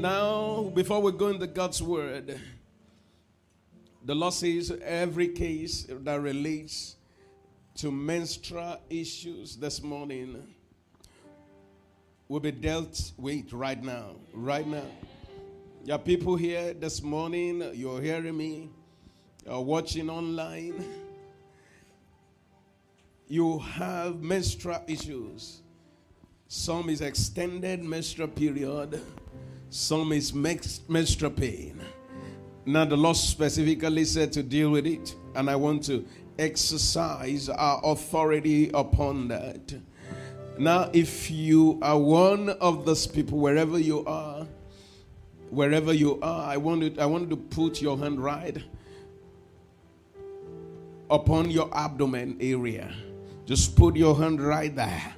Now, before we go into God's word, the Lord says every case that relates to menstrual issues this morning will be dealt with right now. Right now. Are people here this morning, you're hearing me, you're watching online. You have menstrual issues. Some is extended menstrual period, some is menstrual pain. Now, the Lord specifically said to deal with it, and I want to exercise our authority upon that. Now, if you are one of those people, wherever you are, wherever you are, I want you, I want you to put your hand right upon your abdomen area. Just put your hand right there.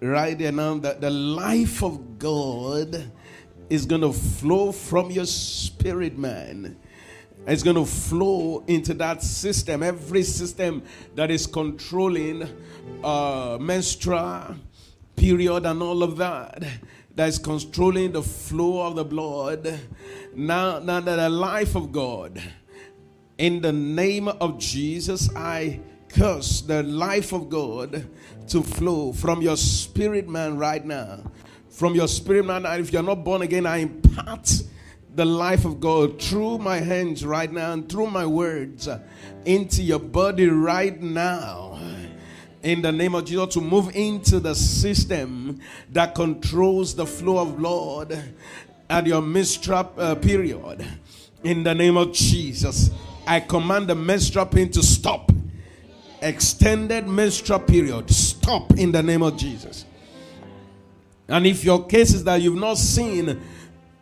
Right there now. That the life of God is going to flow from your spirit, man. It's going to flow into that system, every system that is controlling uh, menstrual period and all of that that is controlling the flow of the blood. Now, now that the life of God, in the name of Jesus, I curse the life of God to flow from your spirit man right now. From your spirit man, and if you're not born again, I impart the life of God through my hands right now and through my words into your body right now in the name of Jesus to move into the system that controls the flow of blood at your menstrual uh, period. In the name of Jesus, I command the menstrual pain to stop. Extended menstrual period, stop in the name of Jesus. And if your case is that you've not seen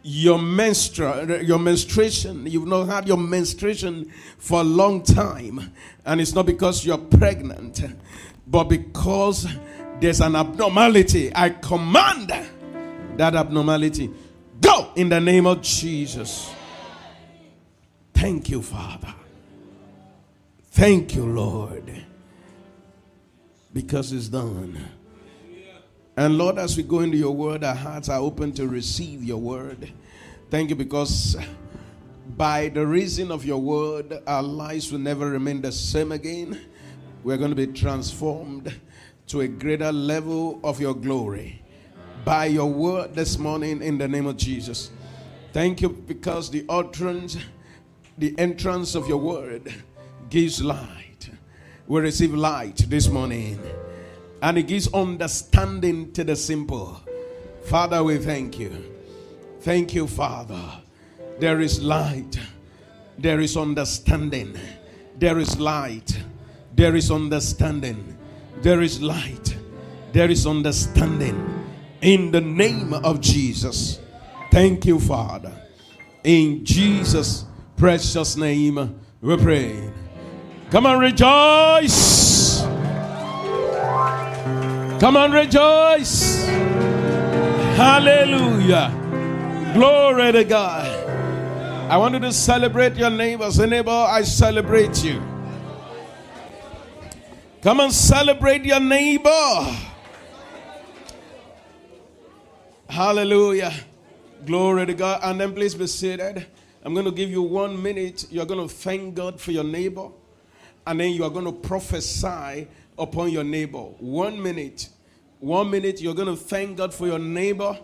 your menstrual your menstruation you've not had your menstruation for a long time and it's not because you're pregnant but because there's an abnormality, I command that abnormality go in the name of Jesus. Thank you, Father. Thank you, Lord. Because it's done. And Lord, as we go into your word, our hearts are open to receive your word. Thank you because by the reason of your word, our lives will never remain the same again we're going to be transformed to a greater level of your glory by your word this morning in the name of Jesus. Thank you because the utterance, the entrance of your word gives light. We receive light this morning and it gives understanding to the simple. Father, we thank you. Thank you, Father. There is light, there is understanding, there is light there is understanding. There is light. There is understanding. In the name of Jesus. Thank you, Father. In Jesus' precious name, we pray. Come on, rejoice. Come on, rejoice. Hallelujah. Glory to God. I want you to celebrate your neighbor. Say, neighbor, I celebrate you. Come and celebrate your neighbor. Hallelujah. Glory to God. And then please be seated. I'm going to give you one minute. You're going to thank God for your neighbor. And then you are going to prophesy upon your neighbor. One minute. One minute. You're going to thank God for your neighbor.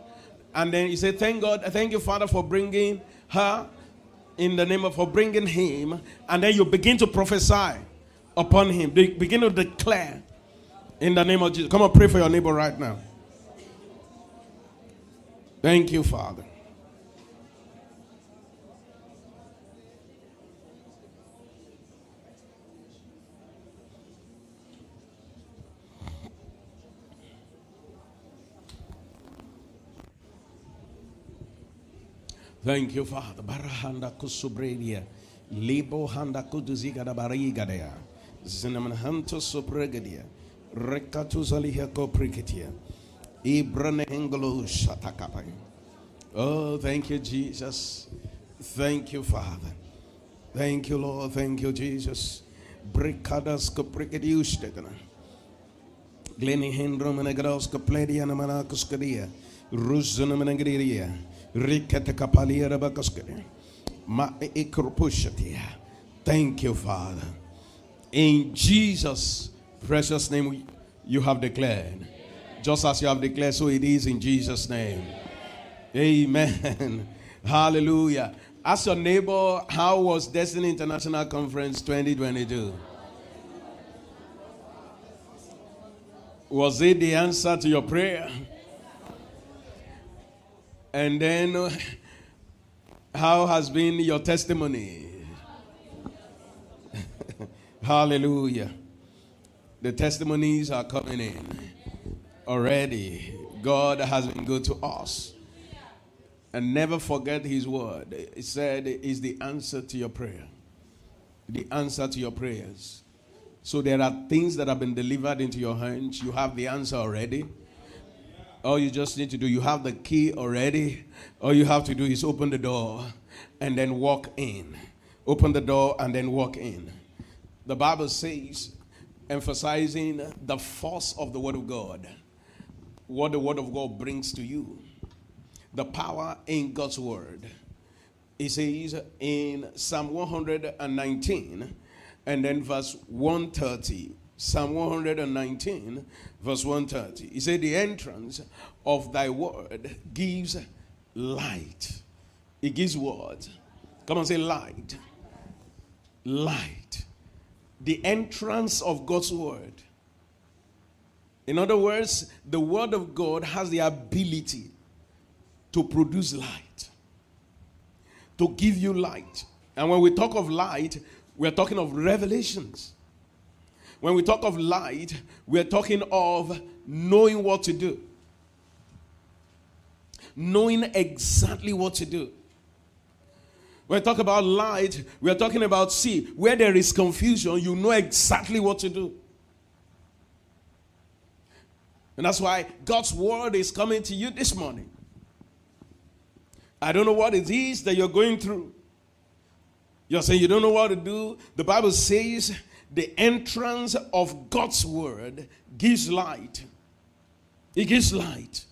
And then you say, Thank God. Thank you, Father, for bringing her in the name of, for bringing him. And then you begin to prophesy upon him. Begin to declare in the name of Jesus. Come on, pray for your neighbor right now. Thank you, Father. Thank you, Father. Barahanda kusubredia. Libo handa kuduziga da bariga Zinamanhanto sopregadia. Rekatu zaliha. Ibrane hengolo shatakapai. Oh, thank you, Jesus. Thank you, Father. Thank you, Lord. Thank you, Jesus. Brikadas koprikedius tegana. Gleni hendro menegraus kopledia namanakus kadia. Thank you, Father. In Jesus' precious name, you have declared. Just as you have declared, so it is in Jesus' name. Amen. Hallelujah. Ask your neighbor, how was Destiny International Conference 2022? Was it the answer to your prayer? And then, uh, how has been your testimony? Hallelujah. The testimonies are coming in already. God has been good to us. And never forget his word. He said, is the answer to your prayer. The answer to your prayers. So there are things that have been delivered into your hands. You have the answer already. All you just need to do, you have the key already. All you have to do is open the door and then walk in. Open the door and then walk in. The Bible says, emphasizing the force of the Word of God, what the Word of God brings to you the power in God's word. It says in Psalm 119 and then verse 130. Psalm 119, verse 130. He said, The entrance of thy word gives light. It gives what? Come on, say light. Light. The entrance of God's word. In other words, the word of God has the ability to produce light, to give you light. And when we talk of light, we're talking of revelations. When we talk of light, we're talking of knowing what to do, knowing exactly what to do. When we talk about light, we're talking about see, where there is confusion, you know exactly what to do. And that's why God's word is coming to you this morning. I don't know what it is that you're going through. You're saying you don't know what to do. The Bible says the entrance of God's word gives light. It gives light.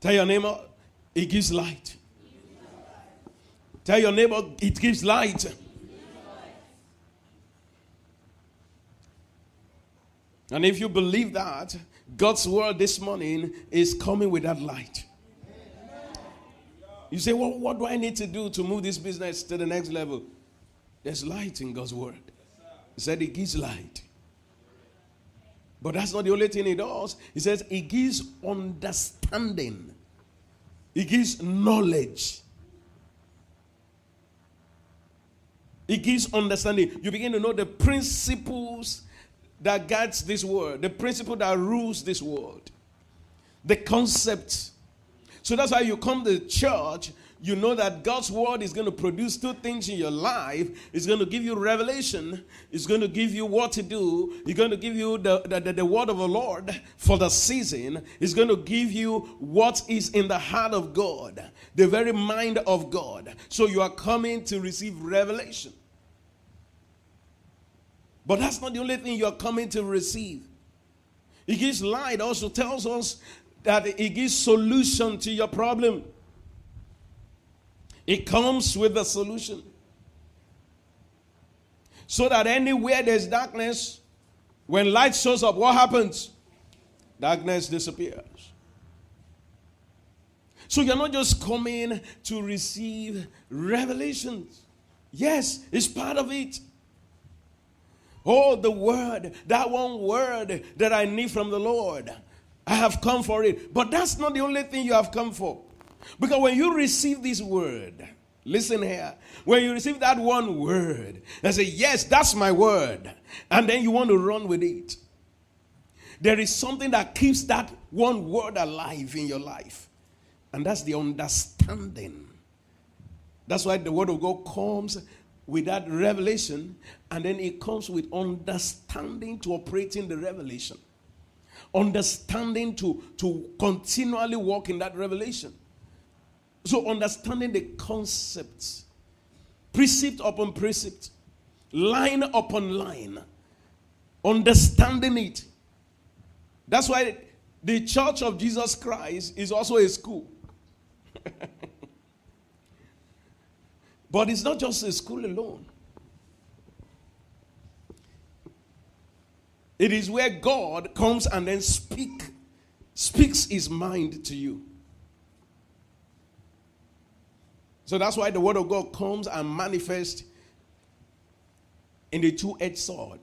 Tell your neighbor, it gives light. Tell your neighbor, it gives light. And if you believe that, God's word this morning is coming with that light. You say, well, what do I need to do to move this business to the next level? There's light in God's word. He said it gives light. But that's not the only thing it does. He says it gives understanding. It gives knowledge. It gives understanding. You begin to know the principles that guides this world, the principle that rules this world, the concepts so that's why you come to church, you know that God's word is going to produce two things in your life. It's going to give you revelation. It's going to give you what to do. It's going to give you the, the, the, word of the Lord for the season. It's going to give you what is in the heart of God, the very mind of God. So you are coming to receive revelation. But that's not the only thing you are coming to receive. It gives light, also tells us that it gives solution to your problem. It comes with a solution. So that anywhere there's darkness, when light shows up, what happens? Darkness disappears. So you're not just coming to receive revelations. Yes, it's part of it. Oh, the word, that one word that I need from the Lord. I have come for it. But that's not the only thing you have come for. Because when you receive this word, listen here, when you receive that one word and say, Yes, that's my word, and then you want to run with it, there is something that keeps that one word alive in your life, and that's the understanding. That's why the word of God comes with that revelation, and then it comes with understanding to operate in the revelation understanding to, to continually walk in that revelation. So, understanding the concepts, precept upon precept, line upon line, understanding it. That's why the Church of Jesus Christ is also a school. but it's not just a school alone. It is where God comes and then speak, speaks his mind to you. So that's why the word of God comes and manifests in the two-edged sword.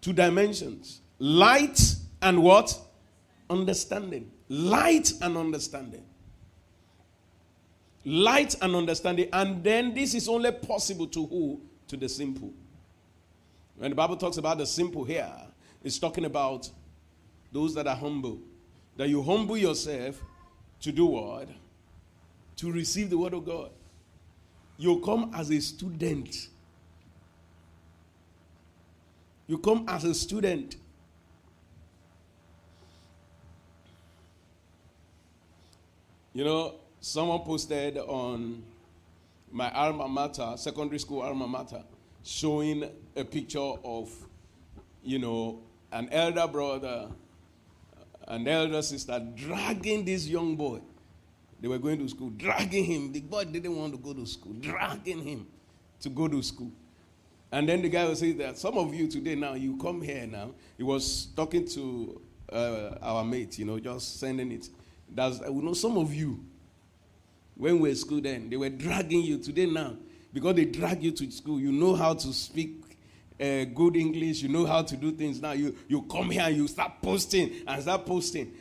Two dimensions. Light and what? Understanding. Light and understanding. Light and understanding. And then this is only possible to who? To the simple. When the Bible talks about the simple here, it's talking about those that are humble. That you humble yourself to do what? To receive the word of God. You come as a student. You come as a student. You know, someone posted on my alma mater, secondary school alma mater, showing a picture of, you know, an elder brother, an elder sister dragging this young boy. They were going to school, dragging him. The boy didn't want to go to school, dragging him to go to school. And then the guy will say that some of you today now, you come here now. He was talking to uh, our mate, you know, just sending it. That's, we know some of you, when we were school then, they were dragging you. Today now, because they drag you to school, you know how to speak uh, good English, you know how to do things. Now you, you come here and you start posting and start posting.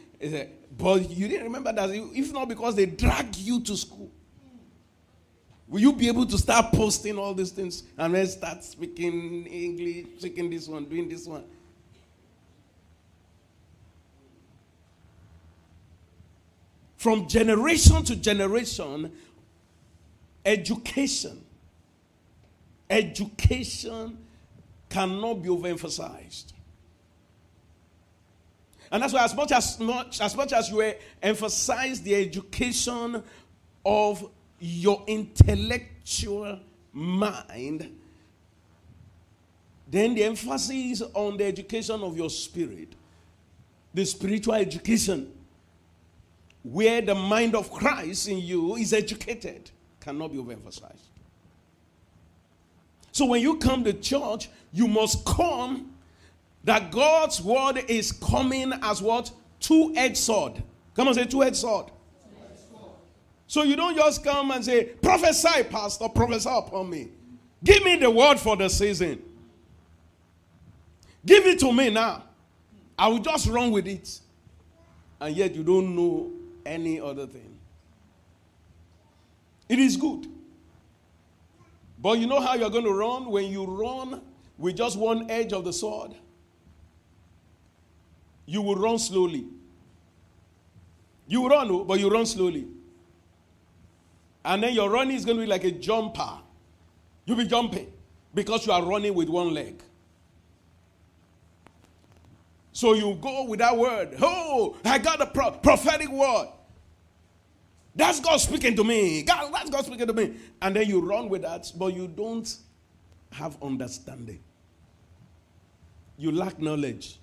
But you didn't remember that, if not because they drag you to school. Will you be able to start posting all these things and then start speaking English, speaking this one, doing this one? From generation to generation, education Education cannot be overemphasized. And that's why, as much as much as much as you emphasize the education of your intellectual mind, then the emphasis on the education of your spirit, the spiritual education, where the mind of Christ in you is educated, cannot be overemphasized. So when you come to church, you must come that God's word is coming as what? Two-edged sword. Come on, say two-edged sword. So you don't just come and say, prophesy, pastor, prophesy upon me. Give me the word for the season. Give it to me now. I will just run with it. And yet you don't know any other thing. It is good. But you know how you're going to run? When you run with just one edge of the sword, you will run slowly. You run, oh, but you run slowly. And then your running is going to be like a jumper. You'll be jumping because you are running with one leg. So you go with that word. Oh, I got a pro- prophetic word. That's God speaking to me. God, that's God speaking to me. And then you run with that, but you don't have understanding. You lack knowledge.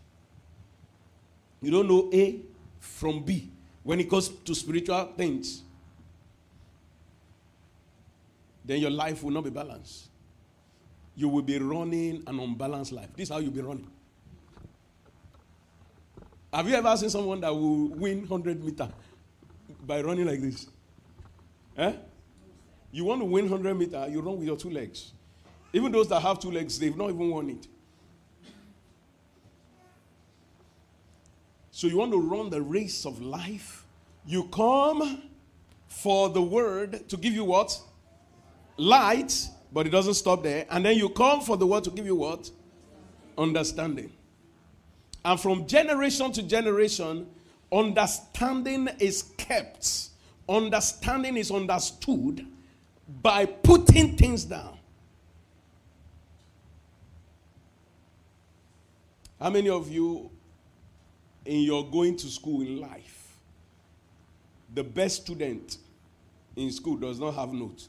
You don't know A from B when it comes to spiritual things. Then your life will not be balanced. You will be running an unbalanced life. This is how you'll be running. Have you ever seen someone that will win 100 meter by running like this. Eh? You want to win 100 meter, you run with your two legs. Even those that have two legs, they've not even won it. So you want to run the race of life? You come for the word to give you what? Light, but it doesn't stop there. And then you come for the word to give you what? Understanding. And from generation to generation, Understanding is kept. Understanding is understood by putting things down. How many of you, in your going to school in life, the best student in school does not have notes?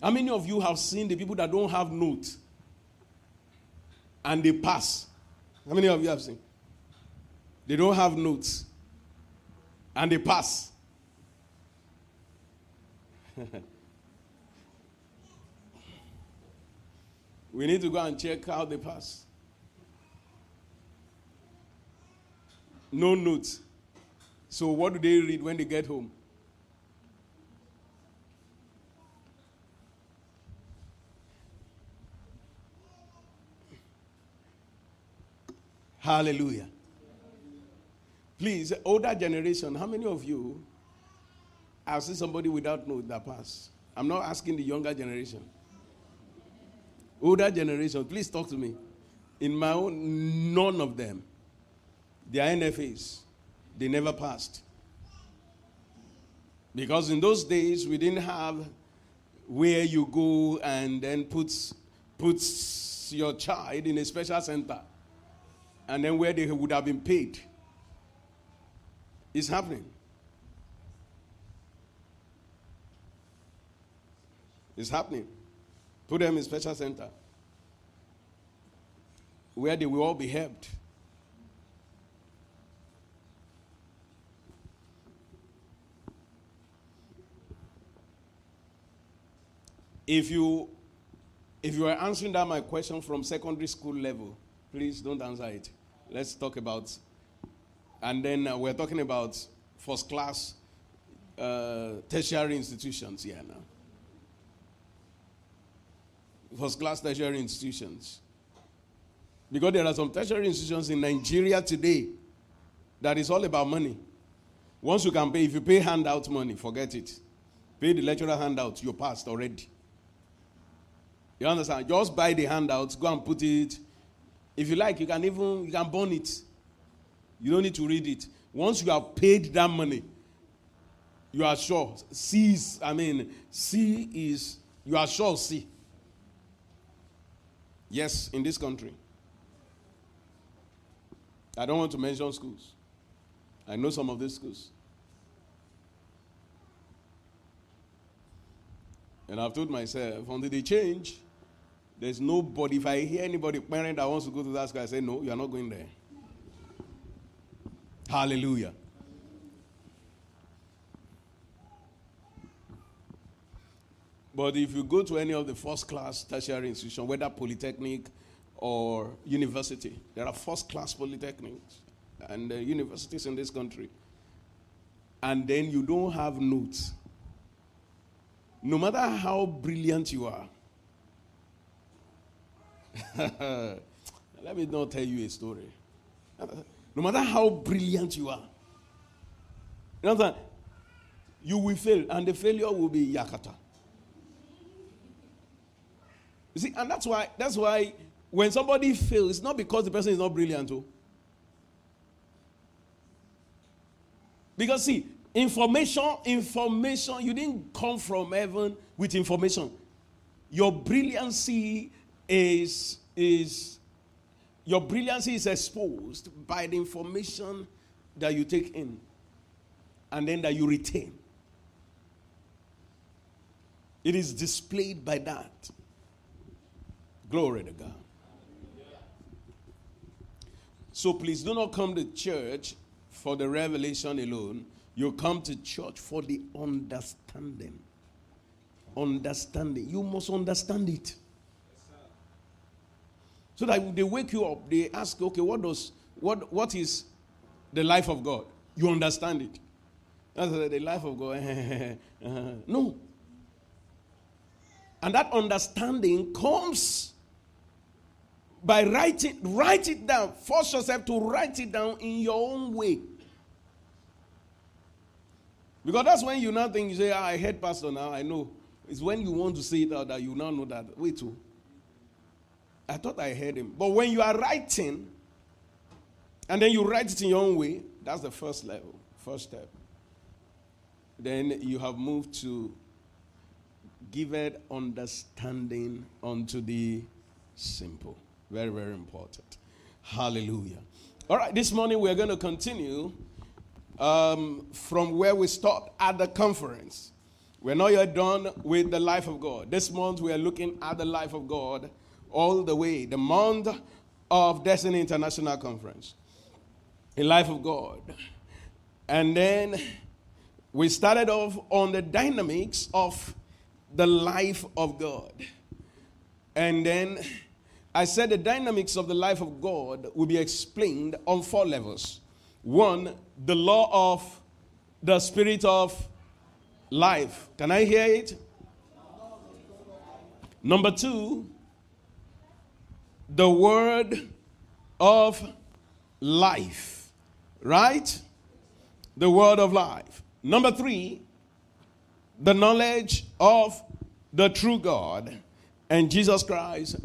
How many of you have seen the people that don't have notes and they pass. How many of you have seen? They don't have notes. And they pass. we need to go and check how they pass. No notes. So, what do they read when they get home? Hallelujah. Please, older generation, how many of you have seen somebody without note that pass? I'm not asking the younger generation. Older generation, please talk to me. In my own, none of them. They are NFAs. They never passed. Because in those days, we didn't have where you go and then put puts your child in a special center and then where they would have been paid. It's happening. It's happening. Put them in special center where they will all be helped. If you if you are answering that my question from secondary school level, please don't answer it. Let's talk about, and then uh, we're talking about first class uh, tertiary institutions here now. First class tertiary institutions. Because there are some tertiary institutions in Nigeria today that is all about money. Once you can pay, if you pay handout money, forget it. Pay the lecturer handout, you're passed already. You understand? Just buy the handouts, go and put it. If you like, you can even you can burn it. You don't need to read it. Once you have paid that money, you are sure. C is, I mean, C is, you are sure C. Yes, in this country. I don't want to mention schools. I know some of these schools. And I've told myself, until they change, there's nobody. If I hear anybody parent that wants to go to that school, I say, no, you are not going there. Hallelujah. But if you go to any of the first class tertiary institutions, whether polytechnic or university, there are first class polytechnics and uh, universities in this country. And then you don't have notes. No matter how brilliant you are, Let me not tell you a story. No matter how brilliant you are, you know you will fail, and the failure will be yakata. You see, and that's why that's why when somebody fails, it's not because the person is not brilliant, oh. Because see, information, information, you didn't come from heaven with information. Your brilliancy is, is your brilliancy is exposed by the information that you take in and then that you retain. It is displayed by that. Glory to God. So please do not come to church for the revelation alone. You come to church for the understanding. Understanding. You must understand it. So that they wake you up, they ask, okay, what does what what is the life of God? You understand it. The life of God. Uh-huh. no. And that understanding comes by writing, write it down. Force yourself to write it down in your own way. Because that's when you now think you say, ah, I heard pastor now, I know. It's when you want to say it out that you now know that. Wait, too. Oh. I thought I heard him. But when you are writing, and then you write it in your own way, that's the first level, first step. Then you have moved to give it understanding unto the simple. Very, very important. Hallelujah. All right, this morning we're going to continue um, from where we stopped at the conference. We're not yet done with the life of God. This month we are looking at the life of God all the way, the month of Destiny International Conference. a life of God. And then we started off on the dynamics of the life of God. And then I said the dynamics of the life of God will be explained on four levels. One, the law of the spirit of life. Can I hear it? Number two, the word of life. Right? The word of life. Number three, the knowledge of the true God and Jesus Christ,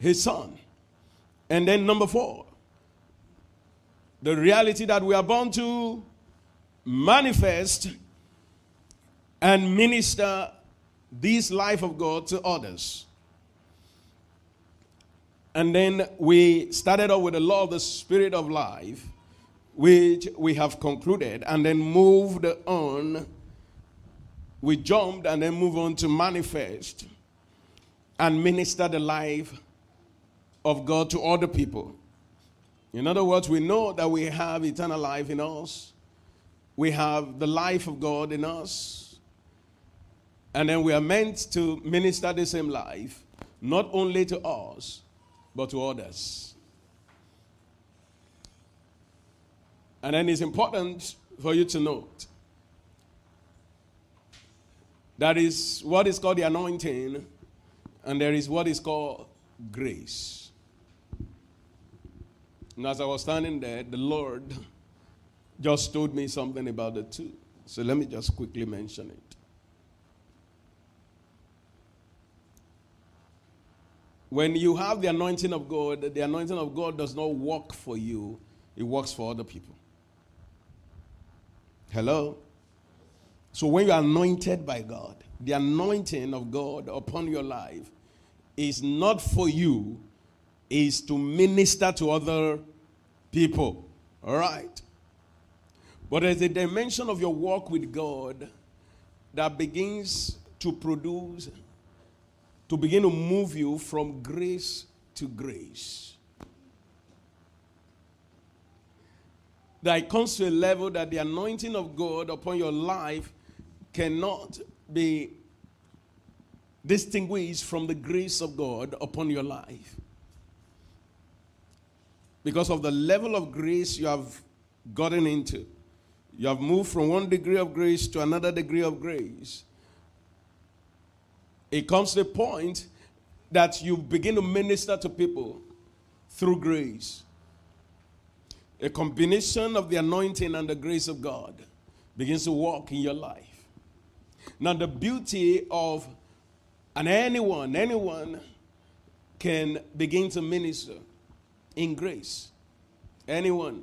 his Son. And then number four, the reality that we are born to manifest and minister this life of God to others. And then we started off with the law of the spirit of life, which we have concluded, and then moved on. We jumped and then moved on to manifest and minister the life of God to other people. In other words, we know that we have eternal life in us, we have the life of God in us, and then we are meant to minister the same life, not only to us, but to others. And then it's important for you to note that is what is called the anointing, and there is what is called grace. And as I was standing there, the Lord just told me something about the two. So let me just quickly mention it. When you have the anointing of God, the anointing of God does not work for you, it works for other people. Hello? So when you are anointed by God, the anointing of God upon your life is not for you, is to minister to other people. All right? But there's a dimension of your walk with God that begins to produce to begin to move you from grace to grace. That it comes to a level that the anointing of God upon your life cannot be distinguished from the grace of God upon your life. Because of the level of grace you have gotten into. You have moved from one degree of grace to another degree of grace it comes to a point that you begin to minister to people through grace. A combination of the anointing and the grace of God begins to walk in your life. Now, the beauty of, and anyone, anyone can begin to minister in grace. Anyone.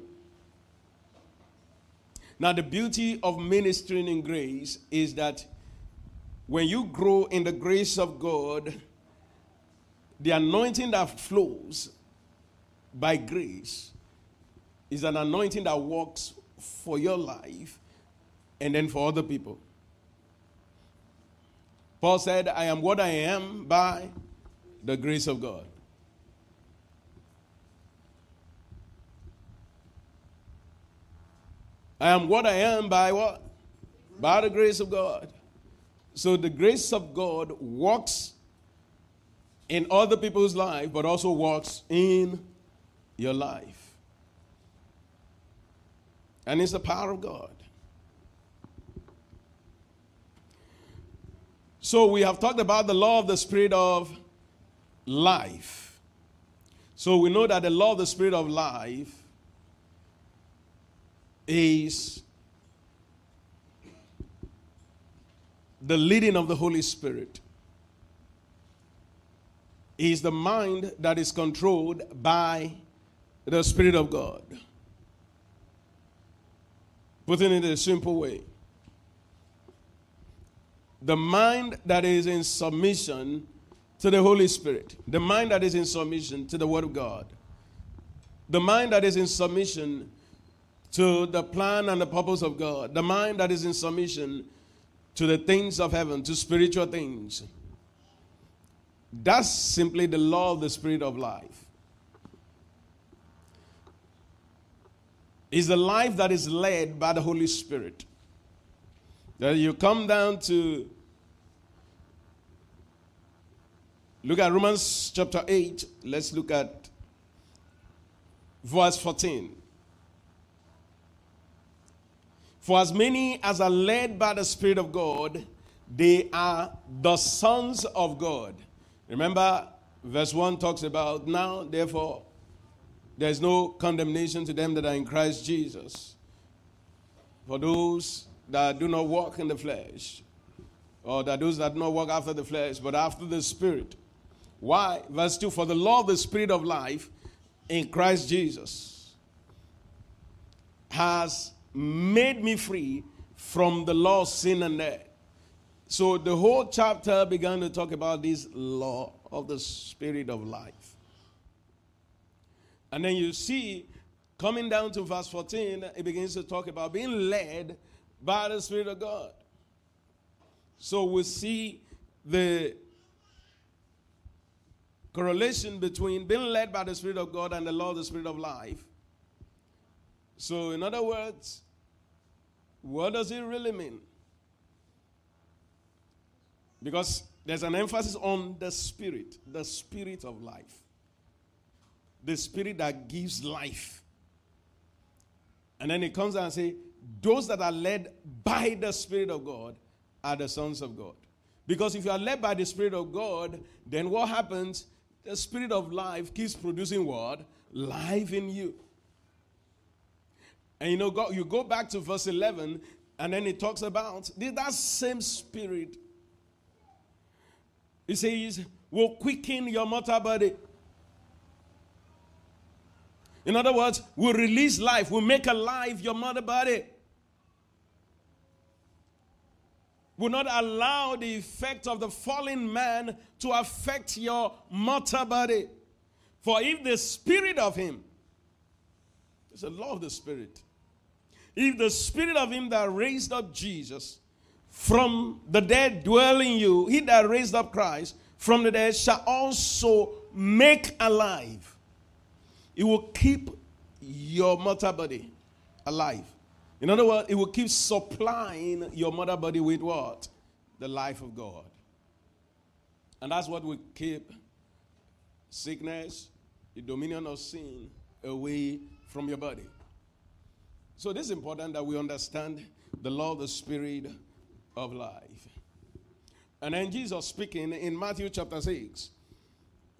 Now, the beauty of ministering in grace is that when you grow in the grace of God, the anointing that flows by grace is an anointing that works for your life and then for other people. Paul said, I am what I am by the grace of God. I am what I am by what? By the grace of God. So the grace of God works in other people's life, but also works in your life. And it's the power of God. So we have talked about the law of the spirit of life. So we know that the law of the spirit of life is the leading of the Holy Spirit is the mind that is controlled by the Spirit of God. Putting it in a simple way, the mind that is in submission to the Holy Spirit, the mind that is in submission to the Word of God, the mind that is in submission to the plan and the purpose of God, the mind that is in submission to the things of heaven, to spiritual things. That's simply the law of the spirit of life. is the life that is led by the Holy Spirit. That you come down to look at Romans chapter 8. Let's look at verse 14. For as many as are led by the Spirit of God, they are the sons of God. Remember, verse 1 talks about now, therefore, there is no condemnation to them that are in Christ Jesus. For those that do not walk in the flesh, or that those that do not walk after the flesh, but after the Spirit. Why? Verse 2 For the law of the Spirit of life in Christ Jesus has made me free from the law of sin and death. So the whole chapter began to talk about this law of the Spirit of life. And then you see, coming down to verse 14, it begins to talk about being led by the Spirit of God. So we see the correlation between being led by the Spirit of God and the law of the Spirit of life. So, in other words, what does it really mean? Because there's an emphasis on the Spirit, the Spirit of life, the Spirit that gives life. And then it comes out and say, those that are led by the Spirit of God are the sons of God. Because if you are led by the Spirit of God, then what happens? The Spirit of life keeps producing what? Life in you. And you know, go, you go back to verse 11, and then it talks about that same Spirit. It says, will quicken your mortal body. In other words, will release life, will make alive your mortal body. will not allow the effect of the fallen man to affect your mortal body. For if the spirit of him, it's a law of the spirit, if the spirit of him that raised up Jesus from the dead dwell in you, he that raised up Christ from the dead shall also make alive. It will keep your mortal body alive. In other words, it will keep supplying your mother body with what? The life of God. And that's what will keep sickness, the dominion of sin away from your body. So this is important that we understand the law of the spirit of life. And then Jesus speaking in Matthew chapter 6,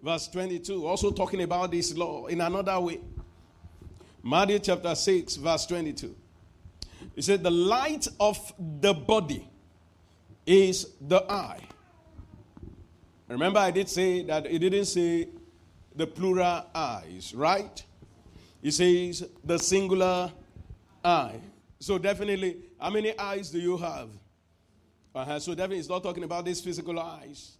verse 22, also talking about this law in another way. Matthew chapter 6, verse 22. He said, The light of the body is the eye. Remember, I did say that it didn't say the plural eyes, right? It says the singular eye. So, definitely, how many eyes do you have? Uh-huh. So, definitely, it's not talking about these physical eyes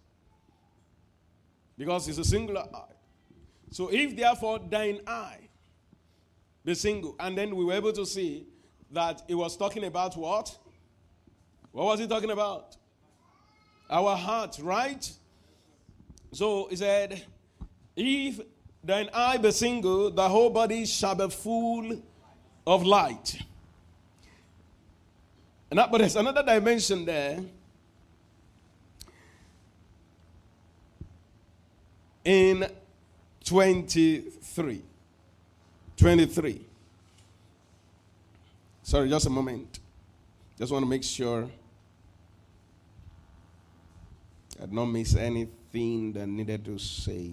because it's a singular eye. So, if therefore thine eye be single, and then we were able to see that it was talking about what? What was he talking about? Our heart, right? So he said, If thine eye be single, the whole body shall be full of light. And that, but there's another dimension there. In 23. 23. Sorry, just a moment. Just want to make sure I don't miss anything that needed to say.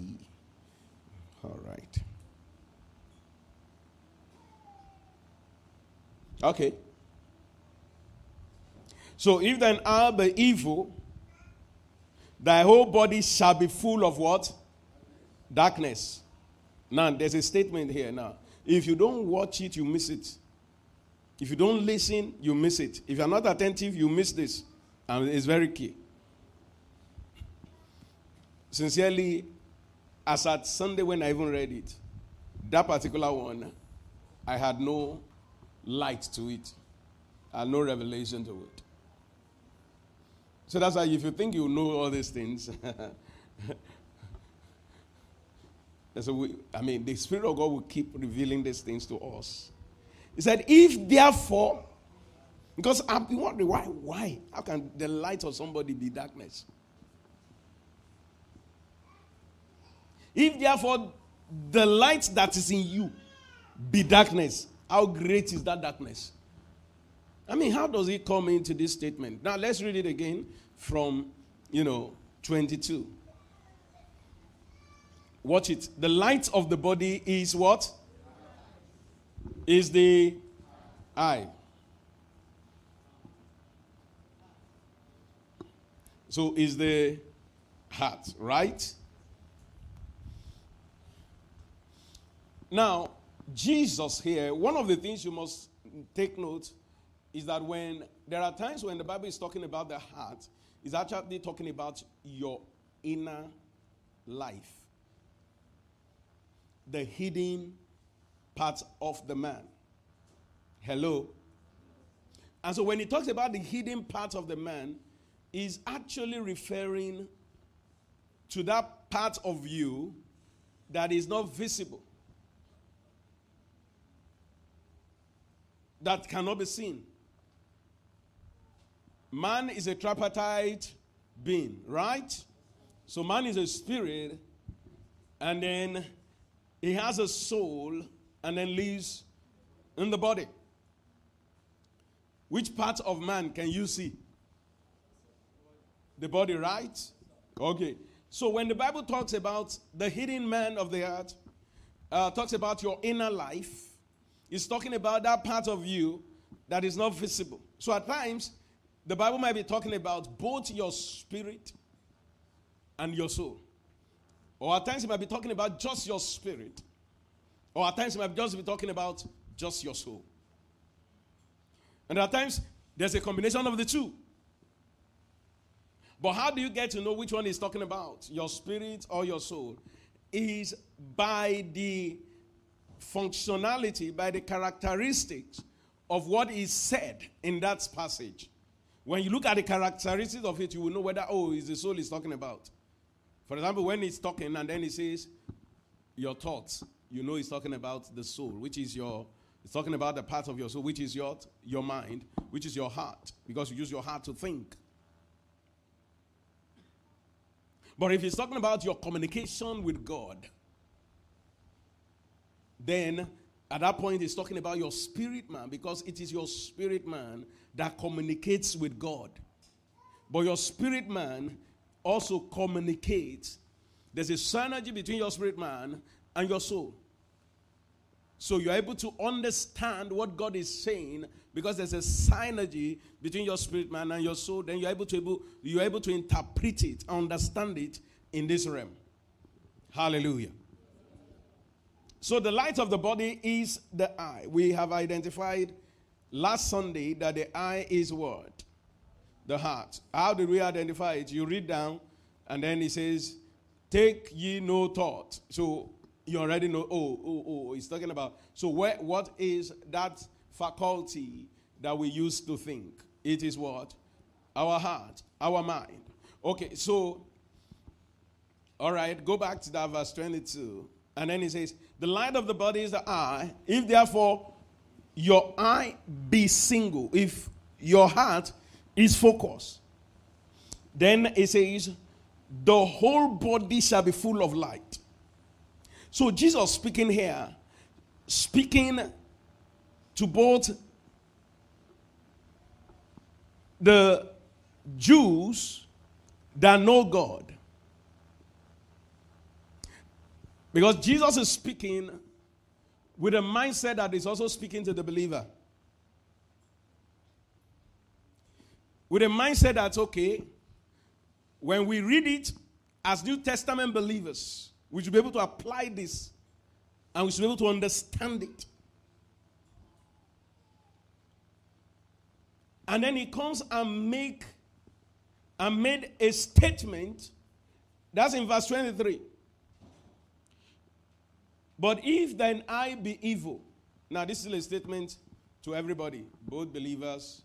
All right. Okay. So if thine eye be evil, thy whole body shall be full of what? Darkness. Now, there's a statement here now. If you don't watch it, you miss it. If you don't listen, you miss it. If you're not attentive, you miss this. And it's very key. Sincerely, as at Sunday when I even read it, that particular one, I had no light to it. and no revelation to it. So that's why if you think you know all these things, so we, I mean, the Spirit of God will keep revealing these things to us. He said, If therefore, because I've been wondering why, why? How can the light of somebody be darkness? If therefore the light that is in you be darkness, how great is that darkness? I mean, how does it come into this statement? Now let's read it again from, you know, 22. Watch it. The light of the body is what? Is the eye. So is the heart, right? Now, Jesus here, one of the things you must take note is that when there are times when the Bible is talking about the heart, it's actually talking about your inner life, the hidden part of the man. Hello? And so when he talks about the hidden part of the man, he's actually referring to that part of you that is not visible. That cannot be seen. Man is a tripartite being, right? So man is a spirit, and then he has a soul, and then lives in the body. Which part of man can you see? The body, right? Okay. So when the Bible talks about the hidden man of the earth, uh, talks about your inner life, it's talking about that part of you that is not visible. So at times, the Bible might be talking about both your spirit and your soul. Or at times, it might be talking about just your spirit. Or at times, it might just be talking about just your soul. And at times, there's a combination of the two. But how do you get to know which one is talking about, your spirit or your soul? Is by the functionality, by the characteristics of what is said in that passage. When you look at the characteristics of it, you will know whether, oh, is the soul is talking about. For example, when he's talking and then he says, your thoughts, you know he's talking about the soul, which is your, he's talking about the part of your soul, which is your, your mind, which is your heart, because you use your heart to think. But if he's talking about your communication with God, then at that point he's talking about your spirit man because it is your spirit man that communicates with God. But your spirit man also communicates. There's a synergy between your spirit man and your soul. So you're able to understand what God is saying because there's a synergy between your spirit man and your soul. Then you're able to able, you're able to interpret it, understand it in this realm. Hallelujah. So the light of the body is the eye. We have identified last Sunday that the eye is what? The heart. How did we identify it? You read down, and then he says, Take ye no thought. So you already know, oh, oh, oh, he's talking about. So where, what is that faculty that we use to think? It is what? Our heart, our mind. Okay, so, all right, go back to that verse 22. And then he says, The light of the body is the eye. If therefore your eye be single, if your heart is focused, then it says, The whole body shall be full of light. So Jesus speaking here, speaking to both the Jews that know God Because Jesus is speaking with a mindset that is also speaking to the believer. With a mindset that's okay, when we read it as New Testament believers, we should be able to apply this and we should be able to understand it. And then he comes and make and made a statement. That's in verse 23. But if thine eye be evil, now this is a statement to everybody, both believers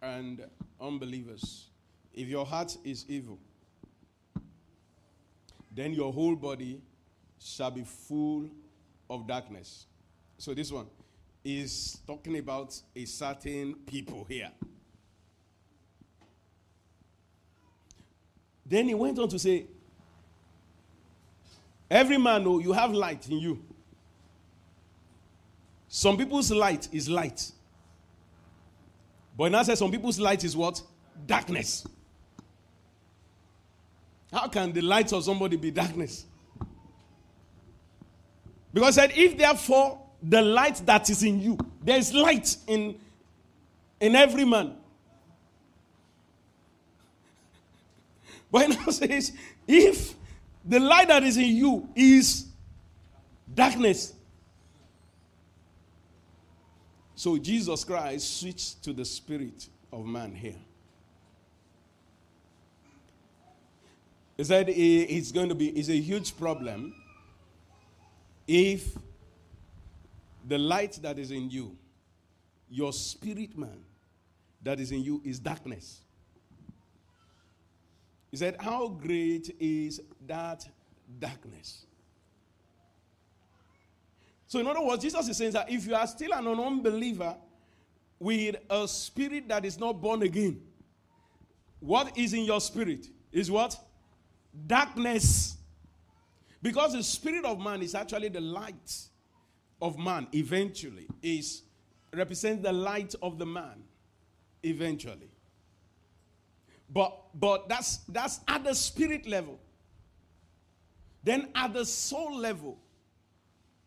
and unbelievers. If your heart is evil, then your whole body shall be full of darkness. So this one, is talking about a certain people here. Then he went on to say, Every man, oh, you have light in you. Some people's light is light. But now says some people's light is what? Darkness. How can the light of somebody be darkness? Because said, if therefore the light that is in you, there is light in, in every man. But now says, if the light that is in you is darkness. So Jesus Christ switched to the spirit of man here. He said it's going to be it's a huge problem if the light that is in you, your spirit man that is in you is darkness. He said, How great is that darkness? So, in other words, Jesus is saying that if you are still an unbeliever with a spirit that is not born again, what is in your spirit is what? Darkness. Because the spirit of man is actually the light of man eventually is represents the light of the man eventually but but that's that's at the spirit level. Then at the soul level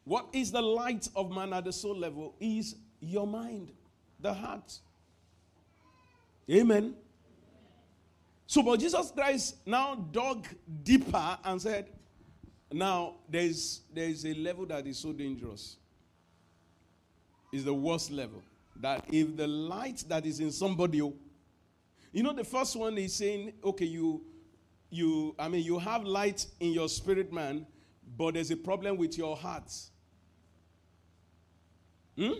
what is the light of man at the soul level is your mind the heart. Amen. So but jesus christ now dug deeper and said now there's there's a level that is so dangerous. Is the worst level. That if the light that is in somebody, you know, the first one is saying, okay, you, you, I mean, you have light in your spirit man, but there's a problem with your heart. Hmm?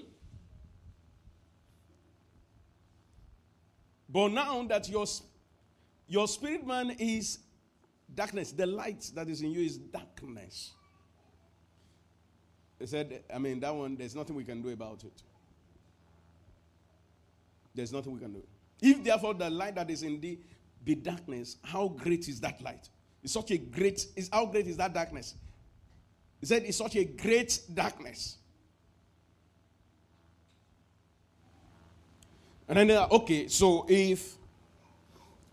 But now that your, your spirit man is darkness, the light that is in you is darkness. He said, I mean, that one, there's nothing we can do about it. There's nothing we can do. If therefore the light that is in thee be darkness, how great is that light? It's such a great, is how great is that darkness? He said, it's such a great darkness. And then, okay, so if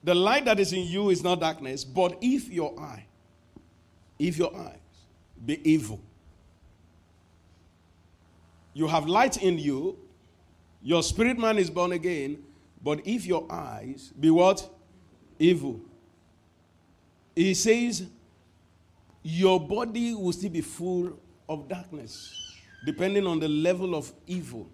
the light that is in you is not darkness, but if your eye, if your eyes be evil, you have light in you, your spirit man is born again, but if your eyes be what? Evil. He says, your body will still be full of darkness, depending on the level of evil.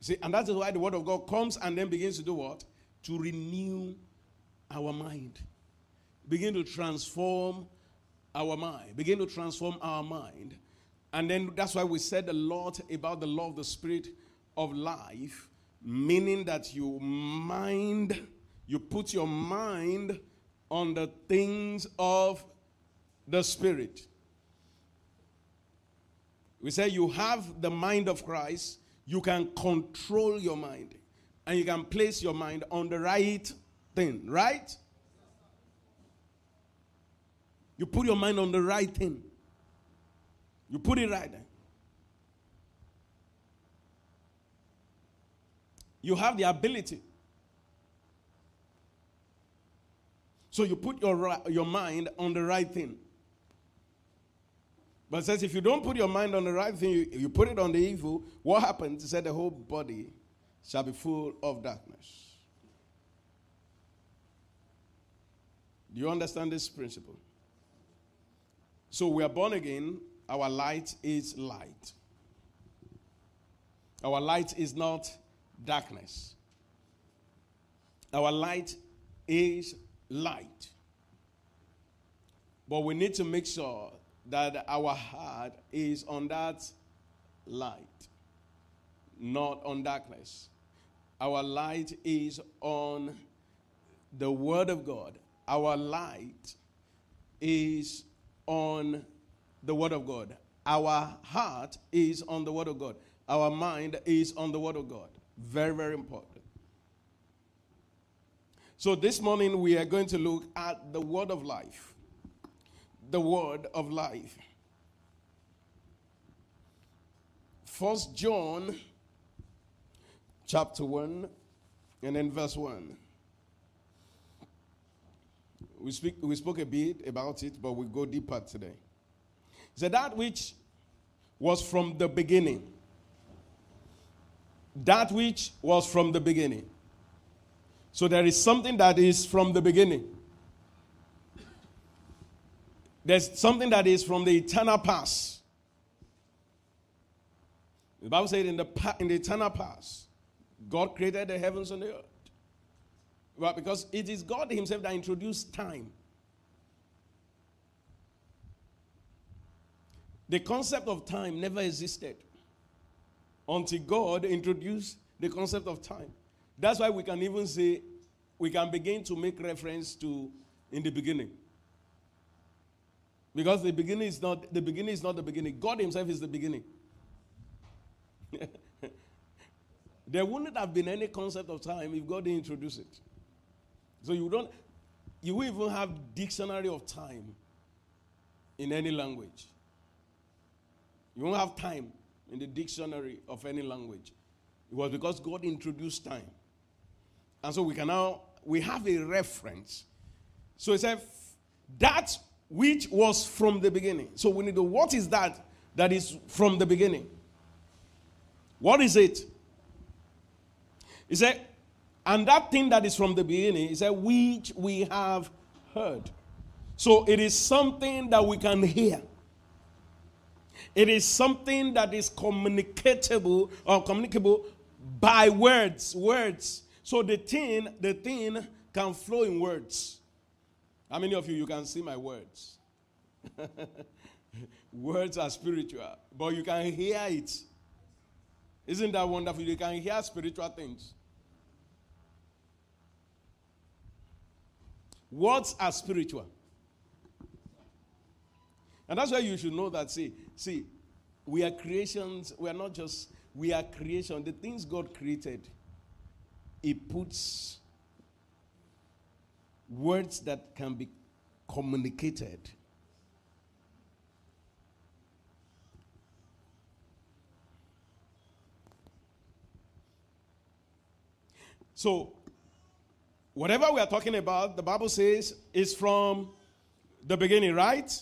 See, and that's why the word of God comes and then begins to do what? To renew our mind, begin to transform our mind, begin to transform our mind. And then that's why we said a lot about the law of the spirit of life, meaning that you mind, you put your mind on the things of the spirit. We say you have the mind of Christ, you can control your mind, and you can place your mind on the right thing, right? You put your mind on the right thing. You put it right there. You have the ability. So you put your, your mind on the right thing. But says if you don't put your mind on the right thing, you, you put it on the evil, what happens? It said the whole body shall be full of darkness. Do you understand this principle? So we are born again. Our light is light. Our light is not darkness. Our light is light. But we need to make sure that our heart is on that light, not on darkness. Our light is on the Word of God. Our light is on the Word of God. our heart is on the Word of God, our mind is on the Word of God. Very, very important. So this morning we are going to look at the Word of life. The Word of life. First John chapter 1 and then verse 1. We, speak, we spoke a bit about it, but we go deeper today. So that which was from the beginning. That which was from the beginning. So there is something that is from the beginning. There's something that is from the eternal past. The Bible said in the, in the eternal past, God created the heavens and the earth. Well, because it is God Himself that introduced time. The concept of time never existed until God introduced the concept of time. That's why we can even say, we can begin to make reference to in the beginning. Because the beginning is not the beginning is not the beginning. God Himself is the beginning. there wouldn't have been any concept of time if God didn't introduce it. So you don't you will even have dictionary of time in any language. You won't have time in the dictionary of any language. It was because God introduced time. And so we can now, we have a reference. So it said, that which was from the beginning. So we need to, what is that that is from the beginning? What is it? He said, and that thing that is from the beginning, he said, which we have heard. So it is something that we can hear. It is something that is communicatable or communicable by words. Words. So the thing, the thing can flow in words. How many of you you can see my words? words are spiritual, but you can hear it. Isn't that wonderful? You can hear spiritual things. Words are spiritual. And that's why you should know that, see, see, we are creations, we are not just, we are creation. The things God created, He puts words that can be communicated. So, whatever we are talking about, the Bible says is from the beginning, right?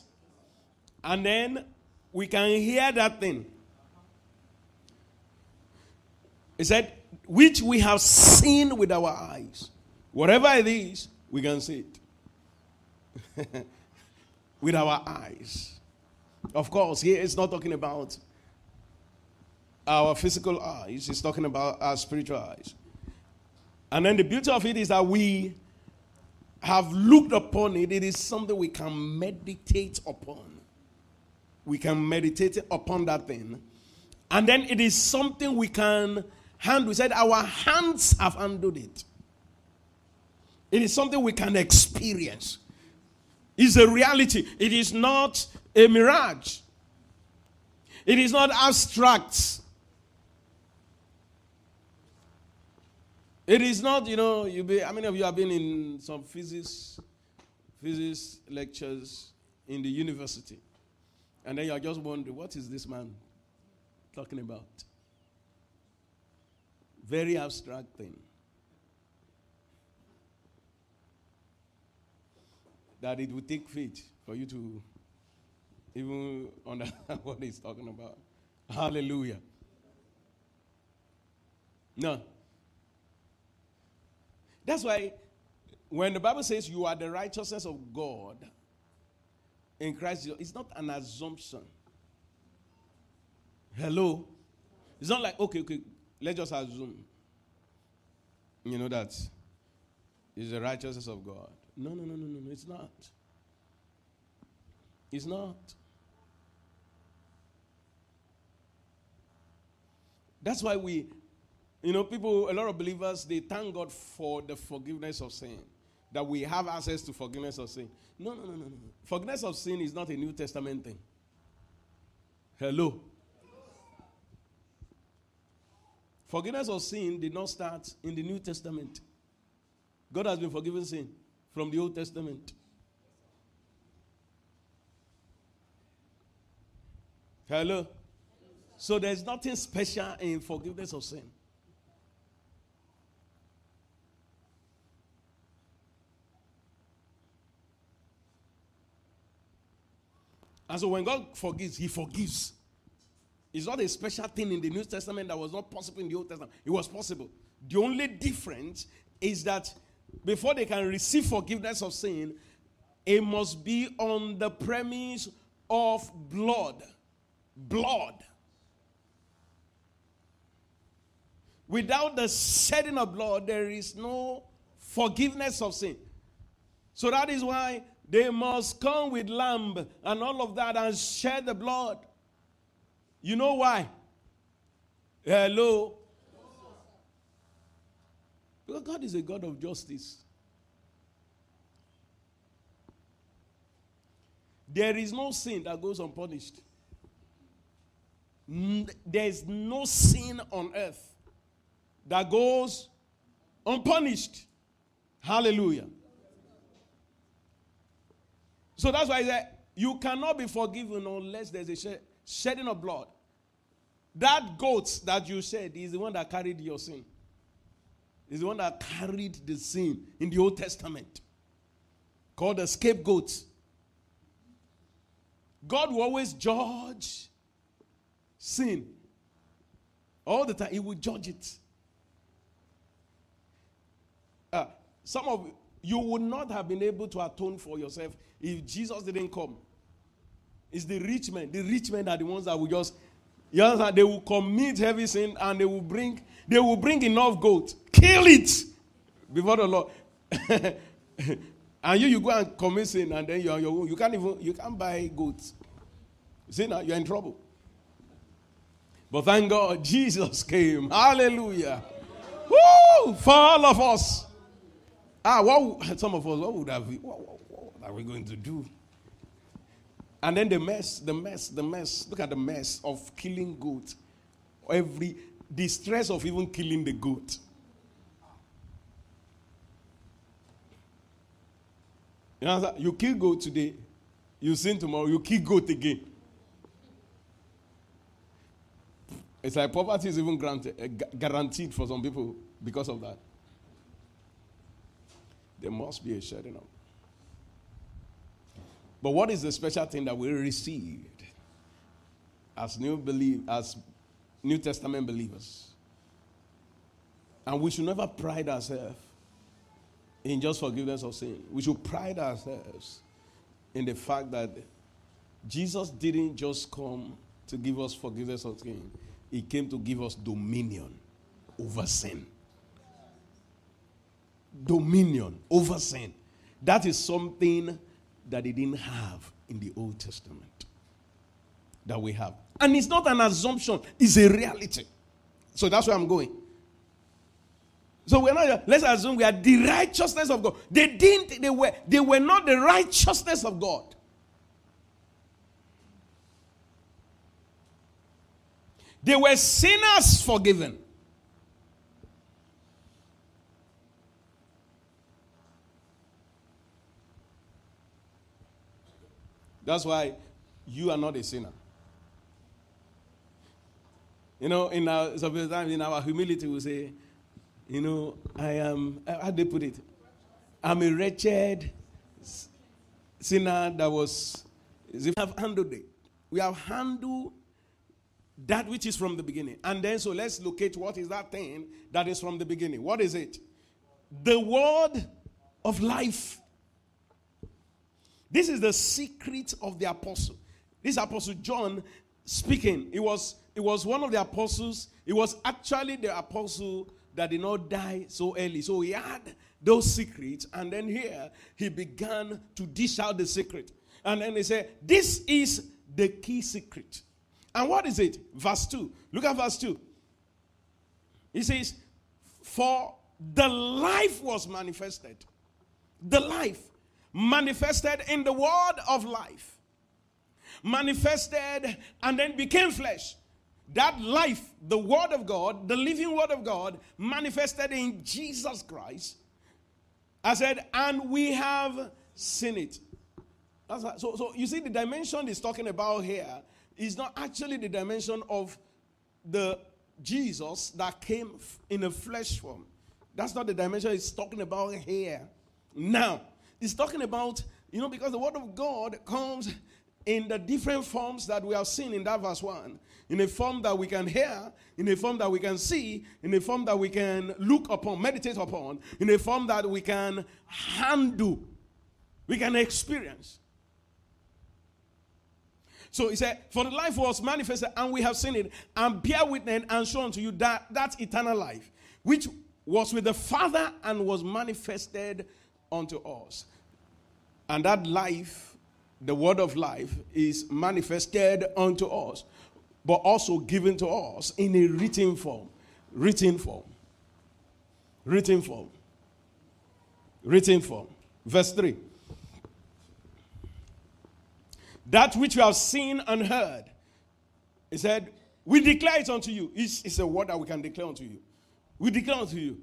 And then we can hear that thing. He said, which we have seen with our eyes. Whatever it is, we can see it. with our eyes. Of course, here it's not talking about our physical eyes, it's talking about our spiritual eyes. And then the beauty of it is that we have looked upon it, it is something we can meditate upon we can meditate upon that thing. And then it is something we can handle. We said our hands have handled it. It is something we can experience. It's a reality. It is not a mirage. It is not abstract. It is not, you know, you be how many of you have been in some physics physics lectures in the university? And then you're just wondering, what is this man talking about? Very abstract thing. That it would take faith for you to even understand what he's talking about. Hallelujah. No. That's why when the Bible says you are the righteousness of God, in Christ It's not an assumption. Hello? It's not like, okay, okay, let's just assume. You know that is the righteousness of God. No, no, no, no, no, no, it's not. It's not. That's why we, you know, people, a lot of believers, they thank God for the forgiveness of sin that we have access to forgiveness of sin. No, no, no, no, no. Forgiveness of sin is not a New Testament thing. Hello. Forgiveness of sin did not start in the New Testament. God has been forgiven sin from the Old Testament. Hello. So there's nothing special in forgiveness of sin. And so when God forgives, He forgives. It's not a special thing in the New Testament that was not possible in the Old Testament. It was possible. The only difference is that before they can receive forgiveness of sin, it must be on the premise of blood. Blood. Without the shedding of blood, there is no forgiveness of sin. So that is why they must come with lamb and all of that and shed the blood. You know why? Hello? Because God is a God of justice. There is no sin that goes unpunished. There is no sin on earth that goes unpunished. Hallelujah. So that's why I said you cannot be forgiven unless there's a shedding of blood. That goat that you shed is the one that carried your sin. Is the one that carried the sin in the Old Testament. Called the scapegoat. God will always judge sin. All the time, He will judge it. Uh, some of you would not have been able to atone for yourself if Jesus didn't come. It's the rich men. The rich men are the ones that will just, you understand, they will commit heavy sin and they will bring, they will bring enough gold, kill it before the Lord. and you, you go and commit sin and then you're on your own. You can't even, you can't buy goats. See now, you're in trouble. But thank God, Jesus came. Hallelujah. Woo! For all of us. Ah, what some of us, what would have what, what, what are we going to do? And then the mess, the mess, the mess. Look at the mess of killing goat. Every the stress of even killing the goat. You know, you kill goat today, you sin tomorrow, you kill goat again. It's like poverty is even granted, uh, guaranteed for some people because of that. There must be a shedding of. But what is the special thing that we received as new believe as New Testament believers? And we should never pride ourselves in just forgiveness of sin. We should pride ourselves in the fact that Jesus didn't just come to give us forgiveness of sin, He came to give us dominion over sin. Dominion over sin. That is something that they didn't have in the Old Testament that we have. And it's not an assumption, it's a reality. So that's where I'm going. So we're not let's assume we are the righteousness of God. They didn't, they were they were not the righteousness of God. They were sinners forgiven. That's why you are not a sinner. You know, in our sometimes in our humility, we say, you know, I am how do they put it? I'm a wretched sinner that was we have handled it. We have handled that which is from the beginning. And then so let's locate what is that thing that is from the beginning. What is it? The word of life. This is the secret of the apostle. This apostle John speaking. It was it was one of the apostles. It was actually the apostle that did not die so early. So he had those secrets, and then here he began to dish out the secret. And then he said, This is the key secret. And what is it? Verse 2. Look at verse 2. He says, For the life was manifested. The life manifested in the word of life. manifested and then became flesh. That life, the Word of God, the living Word of God, manifested in Jesus Christ. I said, and we have seen it. so, so you see, the dimension he's talking about here is not actually the dimension of the Jesus that came in a flesh form. That's not the dimension he's talking about here. Now, he's talking about, you know, because the word of God comes in the different forms that we have seen in that verse 1 in a form that we can hear, in a form that we can see, in a form that we can look upon, meditate upon, in a form that we can handle, we can experience. So he said, For the life was manifested, and we have seen it, and bear witness and show unto you that that's eternal life, which was with the Father and was manifested unto us. And that life, the word of life, is manifested unto us, but also given to us in a written form. Written form. Written form. Written form. Verse 3 that which you have seen and heard. He said, We declare it unto you. It's, it's a word that we can declare unto you. We declare unto you.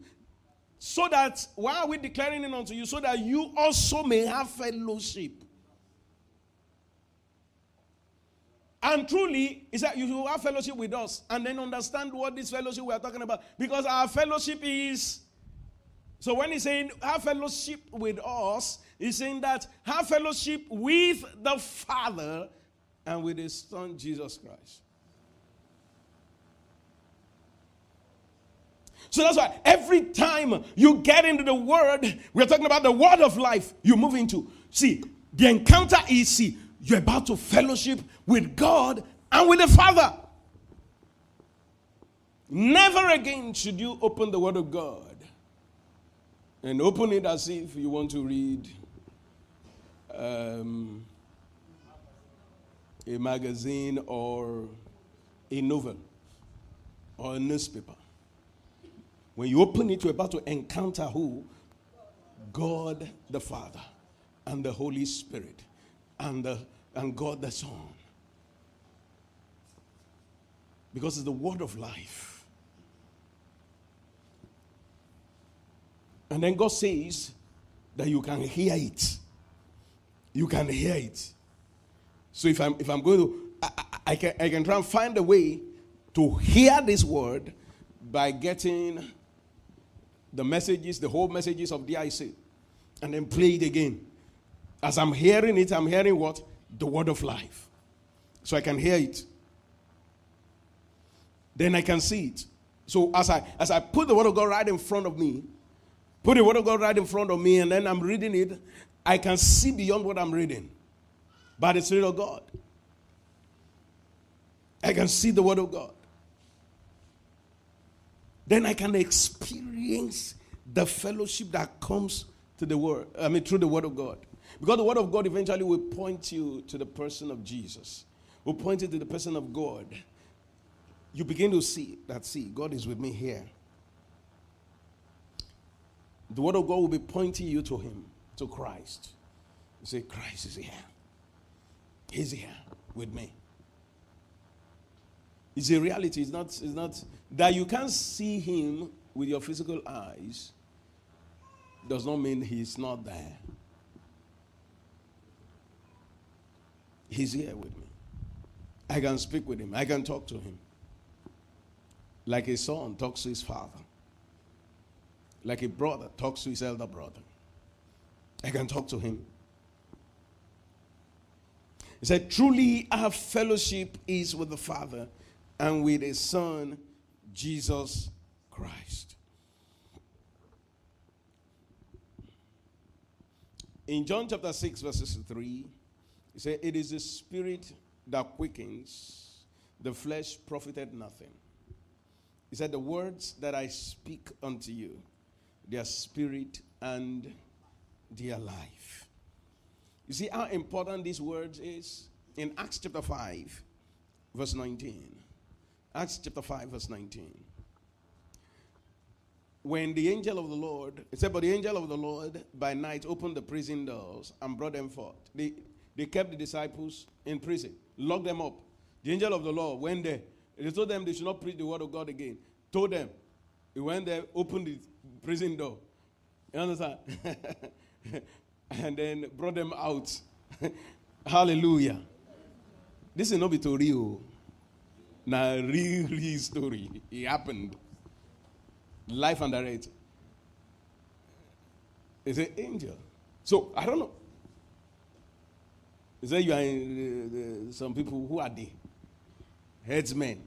So that, why are we declaring it unto you? So that you also may have fellowship. And truly, is that you have fellowship with us and then understand what this fellowship we are talking about. Because our fellowship is. So when he's saying have fellowship with us, He's saying that have fellowship with the Father and with His Son, Jesus Christ. So that's why every time you get into the Word, we're talking about the Word of life you move into. See, the encounter is see, you're about to fellowship with God and with the Father. Never again should you open the Word of God and open it as if you want to read um, a magazine or a novel or a newspaper. When you open it, you're about to encounter who? God the Father and the Holy Spirit and, the, and God the Son. Because it's the word of life. And then God says that you can hear it you can hear it. So if I'm if I'm going to I, I, I, can I can try and find a way to hear this word by getting the messages, the whole messages of DIC, and then play it again. As I'm hearing it, I'm hearing what? The word of life. So I can hear it. Then I can see it. So as I as I put the word of God right in front of me, put the word of God right in front of me, and then I'm reading it, I can see beyond what I'm reading by the Spirit of God. I can see the Word of God. Then I can experience the fellowship that comes to the Word, I mean, through the Word of God. Because the Word of God eventually will point you to the person of Jesus, will point you to the person of God. You begin to see that, see, God is with me here. The Word of God will be pointing you to Him to Christ. You say, Christ is here. He's here with me. It's a reality. It's not, it's not that you can't see him with your physical eyes does not mean he's not there. He's here with me. I can speak with him. I can talk to him. Like a son talks to his father. Like a brother talks to his elder brother. I can talk to him. He said, Truly, our fellowship is with the Father and with His Son, Jesus Christ. In John chapter 6, verses 3, he said, It is the Spirit that quickens, the flesh profited nothing. He said, The words that I speak unto you, they are spirit and their life. You see how important these words is? In Acts chapter 5, verse 19. Acts chapter 5, verse 19. When the angel of the Lord, it said, But the angel of the Lord by night opened the prison doors and brought them forth. The, they kept the disciples in prison, locked them up. The angel of the Lord went there. They told them they should not preach the word of God again. Told them. He went there, opened the prison door. You understand? and then brought them out. Hallelujah. This is not be real. Now, real, real story. It happened. Life and direct. It's an angel. So, I don't know. Is that you are in, uh, some people, who are they? Headsmen,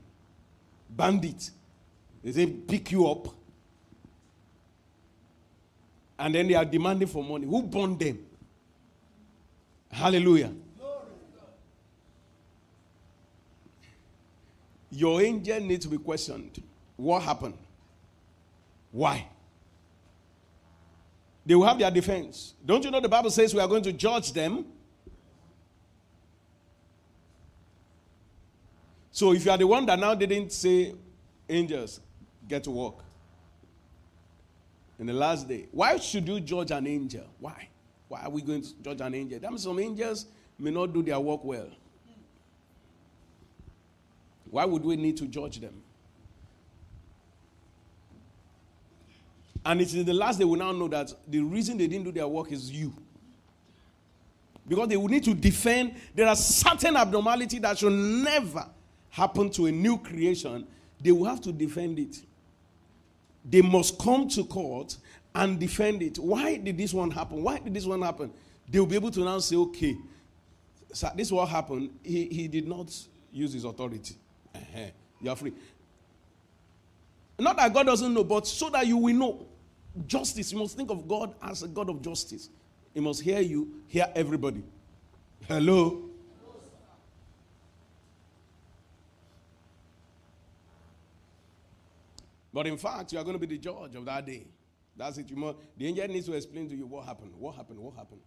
bandits. They say, pick you up. And then they are demanding for money. Who born them? Hallelujah. Your angel needs to be questioned. What happened? Why? They will have their defense. Don't you know the Bible says we are going to judge them? So if you are the one that now didn't say, angels, get to work. In the last day, why should you judge an angel? Why? Why are we going to judge an angel? That means some angels may not do their work well. Why would we need to judge them? And it's in the last day we now know that the reason they didn't do their work is you. Because they will need to defend. There are certain abnormality that should never happen to a new creation. They will have to defend it. They must come to court and defend it. Why did this one happen? Why did this one happen? They will be able to now say, okay, so this is what happened. He, he did not use his authority. You are free. Not that God doesn't know, but so that you will know. Justice. You must think of God as a God of justice. He must hear you, hear everybody. Hello? But in fact, you are going to be the judge of that day. That's it. You must, the angel needs to explain to you what happened, what happened, what happened.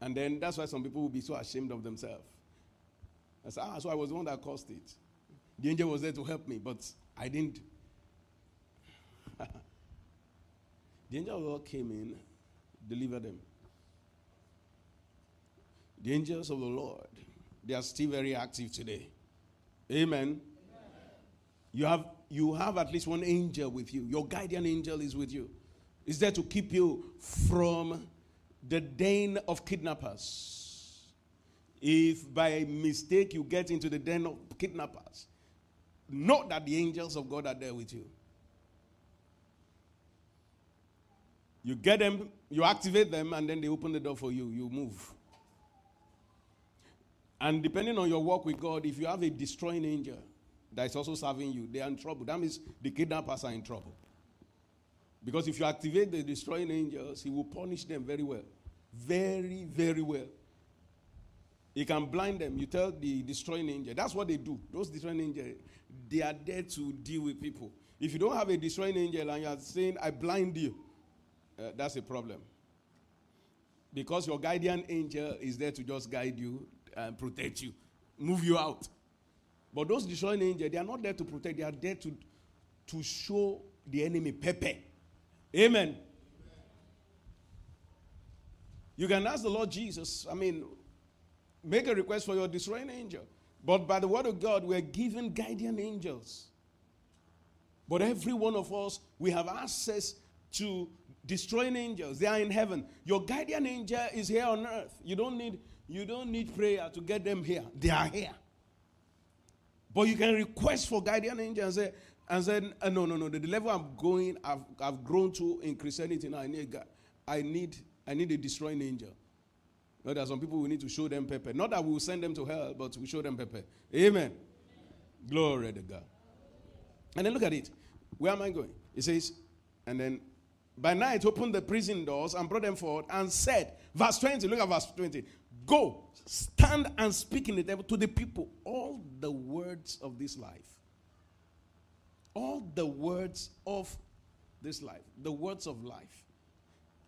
And then that's why some people will be so ashamed of themselves. I said, ah, so I was the one that caused it. The angel was there to help me, but I didn't. the angel of the Lord came in, delivered them. The angels of the Lord, they are still very active today. Amen. Amen. You have you have at least one angel with you. Your guardian angel is with you. Is there to keep you from the den of kidnappers. If by mistake you get into the den of kidnappers, Know that the angels of God are there with you. You get them, you activate them, and then they open the door for you. You move. And depending on your work with God, if you have a destroying angel that is also serving you, they are in trouble. That means the kidnappers are in trouble. Because if you activate the destroying angels, he will punish them very well. Very, very well. He can blind them. You tell the destroying angel. That's what they do. Those destroying angels, they are there to deal with people. If you don't have a destroying angel and you are saying, I blind you, uh, that's a problem. Because your guardian angel is there to just guide you and protect you, move you out. But those destroying angels, they are not there to protect, they are there to, to show the enemy Pepe. Amen. You can ask the Lord Jesus, I mean, make a request for your destroying angel. But by the word of God, we're given guardian angels. But every one of us, we have access to destroying angels. They are in heaven. Your guardian angel is here on earth. You don't need, you don't need prayer to get them here. They are here. But you can request for guardian angels and say, and say uh, no, no, no, the, the level I'm going, I've, I've grown to in Christianity now. I need, I need, I need a destroying angel. There are some people we need to show them pepper. Not that we will send them to hell, but we show them pepper. Amen. Amen. Glory to God. And then look at it. Where am I going? It says, and then by night opened the prison doors and brought them forward and said, verse 20, look at verse 20. Go, stand and speak in the devil to the people all the words of this life. All the words of this life, the words of life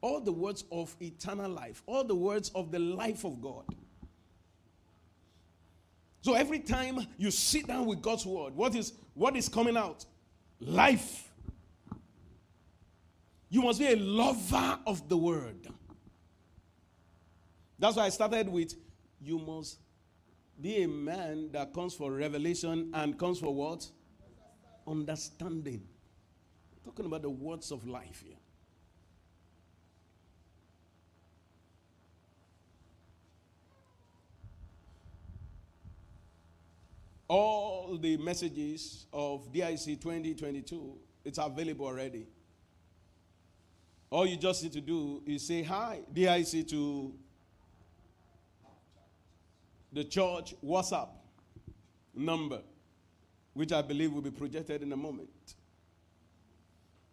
all the words of eternal life, all the words of the life of God. So every time you sit down with God's word, what is what is coming out? Life. You must be a lover of the word. That's why I started with you must be a man that comes for revelation and comes for what? Understanding. talking about the words of life here. All the messages of DIC 2022, it's available already. All you just need to do is say hi, DIC to the church WhatsApp number, which I believe will be projected in a moment.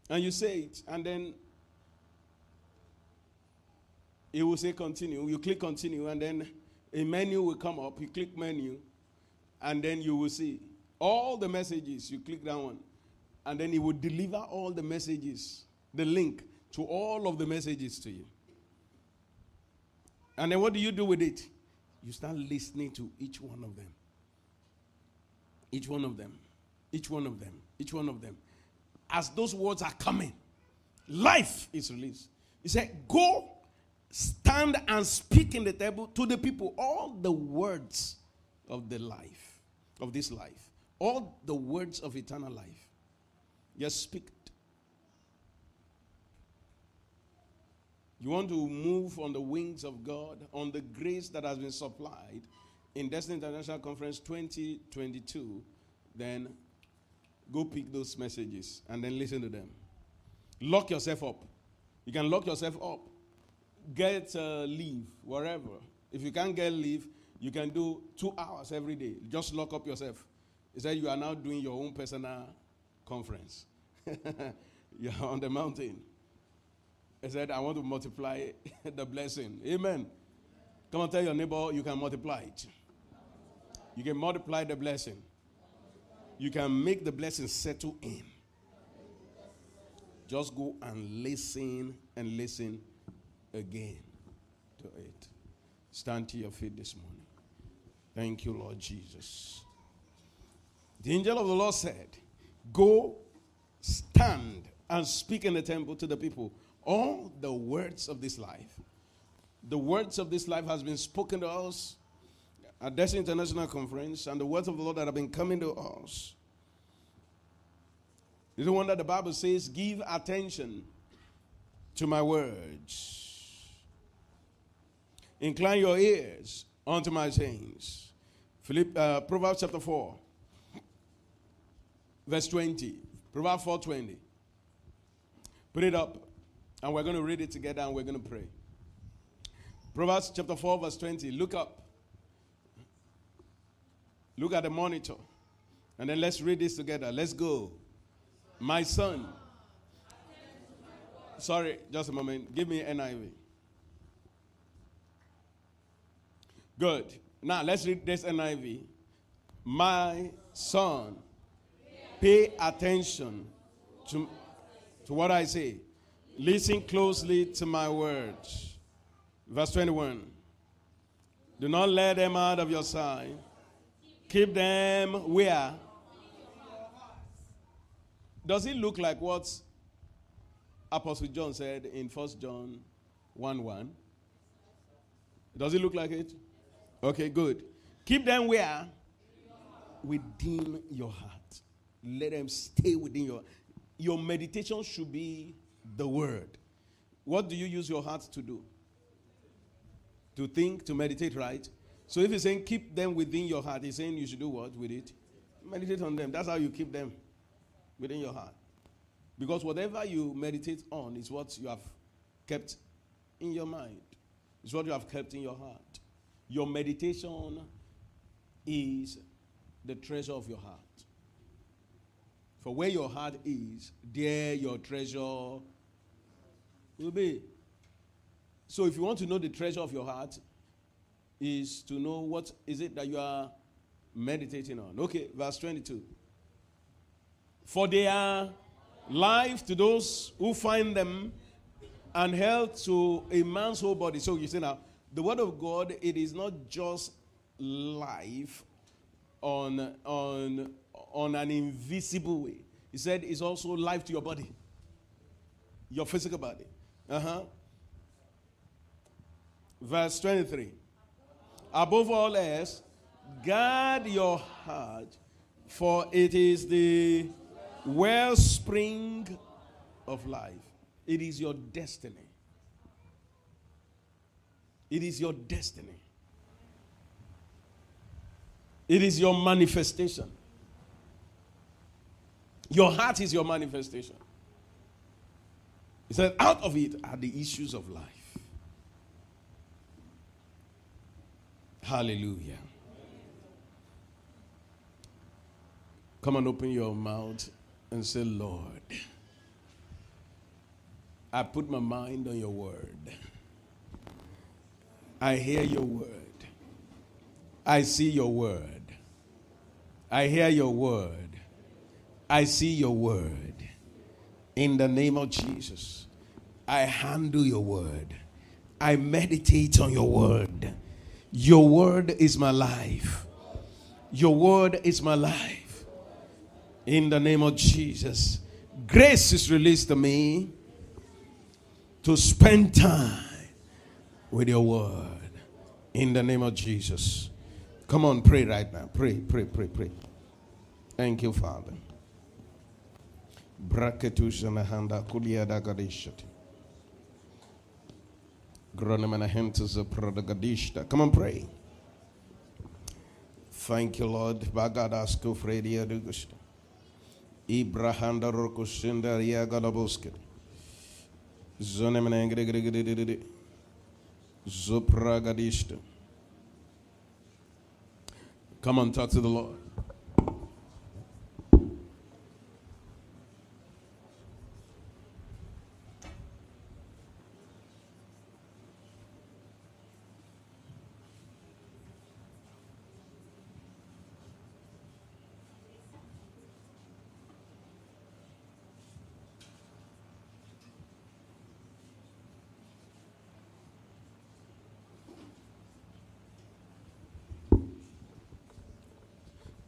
And you say it, and then it will say continue. You click continue, and then a menu will come up. You click menu, and then you will see all the messages. You click that one, and then it will deliver all the messages, the link to all of the messages to you. And then what do you do with it? You start listening to each one of them. Each one of them. Each one of them. Each one of them. As those words are coming, life is released. He said, Go, stand and speak in the table to the people all the words of the life, of this life, all the words of eternal life. Just speak You want to move on the wings of God, on the grace that has been supplied in Destiny International Conference 2022, then go pick those messages and then listen to them. Lock yourself up. You can lock yourself up. Get uh, leave, wherever. If you can't get leave, you can do two hours every day. Just lock up yourself. He said you are now doing your own personal conference. You're on the mountain. He said, I want to multiply the blessing. Amen. Come on, tell your neighbor you can multiply it. You can multiply the blessing. You can make the blessing settle in. Just go and listen and listen again to it. Stand to your feet this morning. Thank you, Lord Jesus. The angel of the Lord said, Go, stand, and speak in the temple to the people all the words of this life. The words of this life has been spoken to us at this international conference, and the words of the Lord that have been coming to us. Is the one that the Bible says, "Give attention to my words, incline your ears unto my sayings." Philipp, uh, Proverbs chapter four, verse twenty. Proverbs four twenty. Put it up. And we're going to read it together and we're going to pray. Proverbs chapter 4, verse 20. Look up. Look at the monitor. And then let's read this together. Let's go. My son. Sorry, just a moment. Give me NIV. Good. Now let's read this NIV. My son, pay attention to, to what I say. Listen closely to my words. Verse 21. Do not let them out of your sight. Keep them where? Does it look like what Apostle John said in 1 John 1 1? Does it look like it? Okay, good. Keep them where? Within your heart. Let them stay within your your meditation should be the word. What do you use your heart to do? To think, to meditate, right? So if he's saying keep them within your heart, he's saying you should do what with it? Meditate on them. That's how you keep them within your heart. Because whatever you meditate on is what you have kept in your mind, is what you have kept in your heart. Your meditation is the treasure of your heart. For where your heart is, there your treasure will be. So if you want to know the treasure of your heart, is to know what is it that you are meditating on. Okay, verse 22. For they are life to those who find them and health to a man's whole body. So you see now, the word of God, it is not just life on, on, on an invisible way. He said it's also life to your body, your physical body. Uh huh. Verse 23. Above all else, guard your heart, for it is the wellspring of life. It is your destiny. It is your destiny. It is your manifestation. Your heart is your manifestation. He said, out of it are the issues of life. Hallelujah. Come and open your mouth and say, Lord, I put my mind on your word. I hear your word. I see your word. I hear your word. I see your word. In the name of Jesus, I handle your word. I meditate on your word. Your word is my life. Your word is my life. In the name of Jesus, grace is released to me to spend time with your word. In the name of Jesus. Come on, pray right now. Pray, pray, pray, pray. Thank you, Father. Braketushanahanda kuliada gadishati. Come on, pray. Thank you, Lord. Bagadasko Fredia Dugusta. Ibrahanda Rokusinda Yagalaboske. Zonemanangri Zopragadista. Come and talk to the Lord.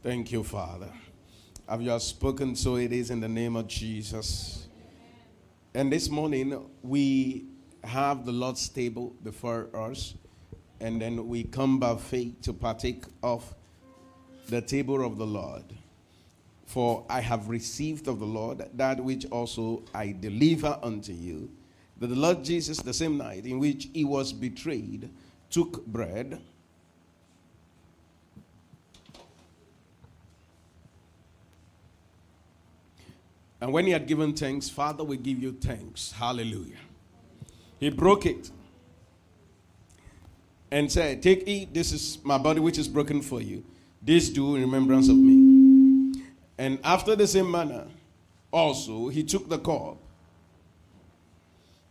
Thank you, Father. Have you spoken, so it is in the name of Jesus. And this morning, we have the Lord's table before us, and then we come by faith to partake of the table of the Lord. For I have received of the Lord that which also I deliver unto you. That the Lord Jesus, the same night in which he was betrayed, took bread And when he had given thanks, Father, we give you thanks. Hallelujah. He broke it and said, Take, eat, this is my body which is broken for you. This do in remembrance of me. And after the same manner, also, he took the cup.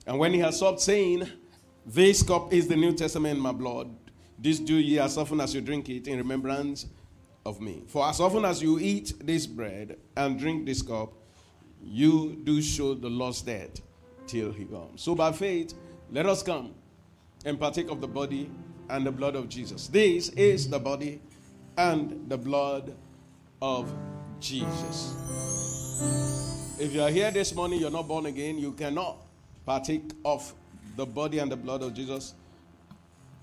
And when he had stopped saying, This cup is the New Testament in my blood, this do ye as often as you drink it in remembrance of me. For as often as you eat this bread and drink this cup, you do show the Lord's dead till he comes. So by faith, let us come and partake of the body and the blood of Jesus. This is the body and the blood of Jesus. If you are here this morning, you're not born again, you cannot partake of the body and the blood of Jesus.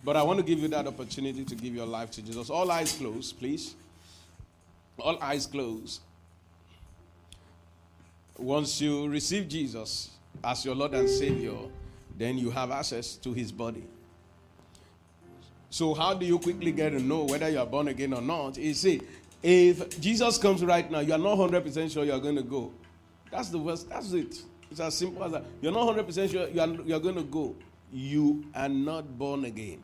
But I want to give you that opportunity to give your life to Jesus. All eyes closed, please. All eyes closed. Once you receive Jesus as your Lord and Savior, then you have access to his body. So, how do you quickly get to know whether you are born again or not? You see, if Jesus comes right now, you are not 100% sure you are going to go. That's the worst. That's it. It's as simple as that. You're not 100% sure you are, you are going to go. You are not born again.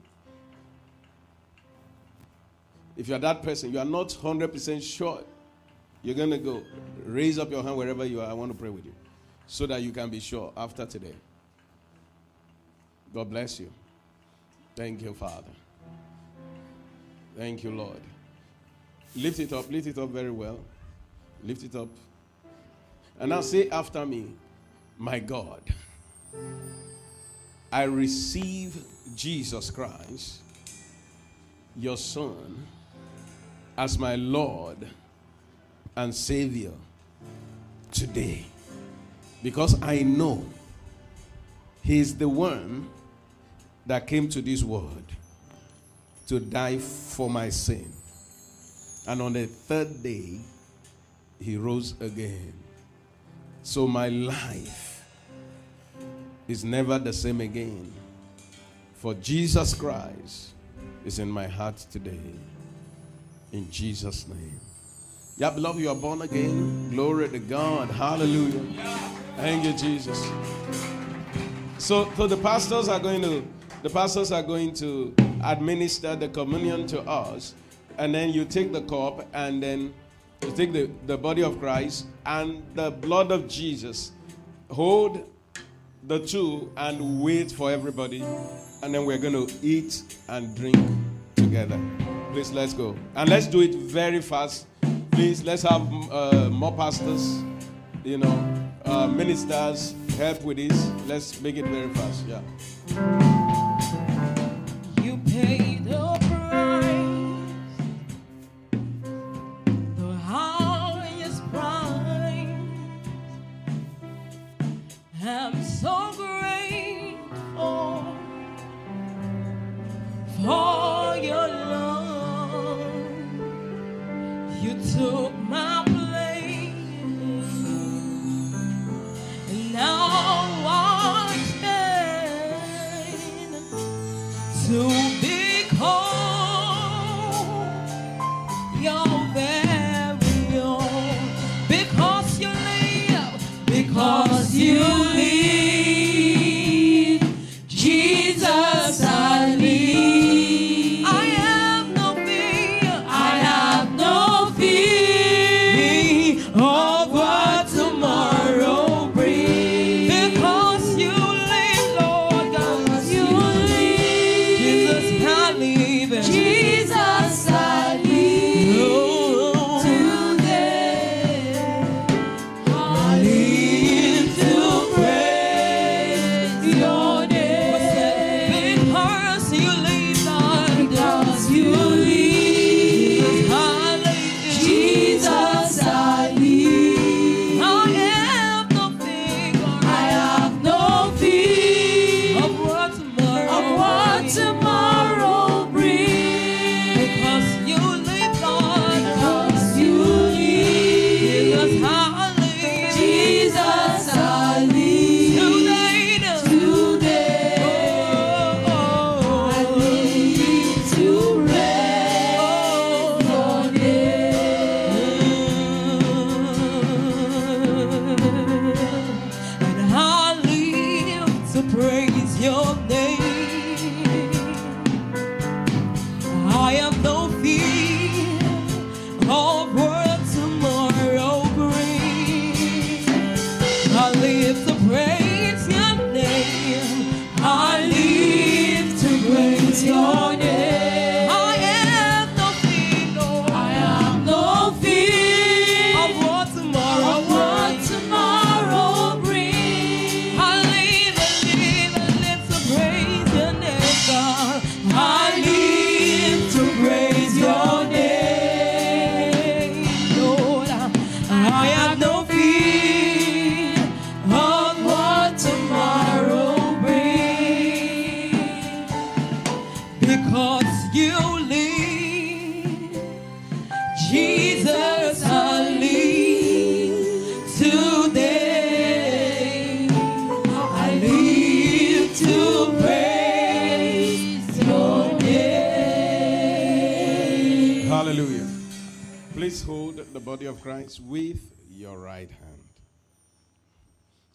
If you are that person, you are not 100% sure you're going to go. Raise up your hand wherever you are. I want to pray with you so that you can be sure after today. God bless you. Thank you, Father. Thank you, Lord. Lift it up. Lift it up very well. Lift it up. And now say after me, My God, I receive Jesus Christ, your Son, as my Lord and Savior today. Because I know He is the one that came to this world to die for my sin. And on the third day, he rose again. So my life is never the same again. For Jesus Christ is in my heart today. In Jesus' name. Yeah, beloved, you are born again. Glory to God. Hallelujah. Thank you, Jesus. So, so the pastors are going to the pastors are going to administer the communion to us, and then you take the cup and then you take the, the body of Christ and the blood of Jesus. Hold the two and wait for everybody, and then we're going to eat and drink together. Please, let's go. And let's do it very fast. Please, let's have uh, more pastors, you know, uh, ministers help with this. Let's make it very fast. Yeah. You paid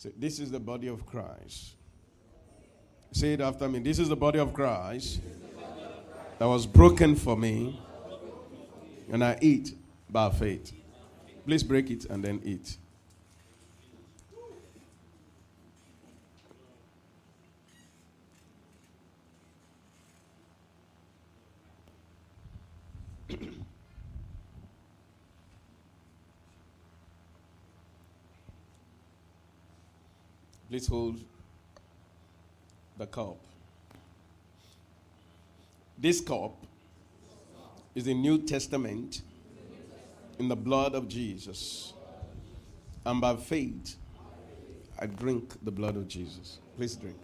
Say, this is the body of Christ. Say it after me. This is the body of Christ that was broken for me, and I eat by faith. Please break it and then eat. Please hold the cup. This cup is the New Testament in the blood of Jesus. And by faith, I drink the blood of Jesus. Please drink.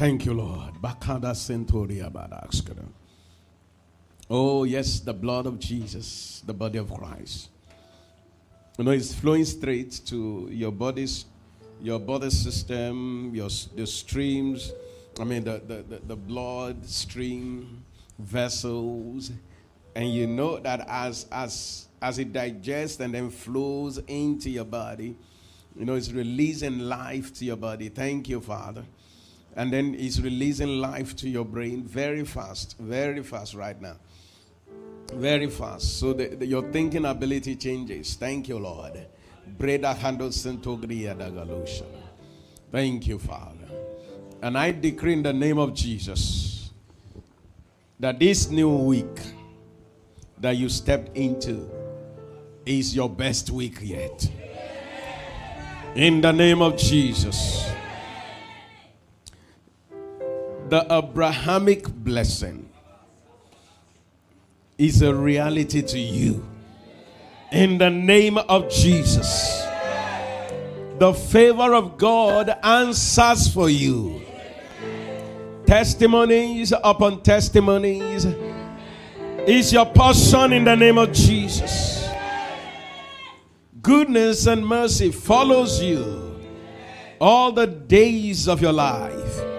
Thank you, Lord. Centuria. Oh, yes, the blood of Jesus, the body of Christ. You know, it's flowing straight to your body's, your body system, your the streams. I mean, the, the, the, the blood stream vessels, and you know that as as as it digests and then flows into your body, you know, it's releasing life to your body. Thank you, Father. And then it's releasing life to your brain very fast, very fast right now. Very fast. So the, the, your thinking ability changes. Thank you, Lord. Thank you, Father. And I decree in the name of Jesus that this new week that you stepped into is your best week yet. In the name of Jesus. The Abrahamic blessing is a reality to you. In the name of Jesus. The favor of God answers for you. Testimonies upon testimonies is your portion in the name of Jesus. Goodness and mercy follows you all the days of your life.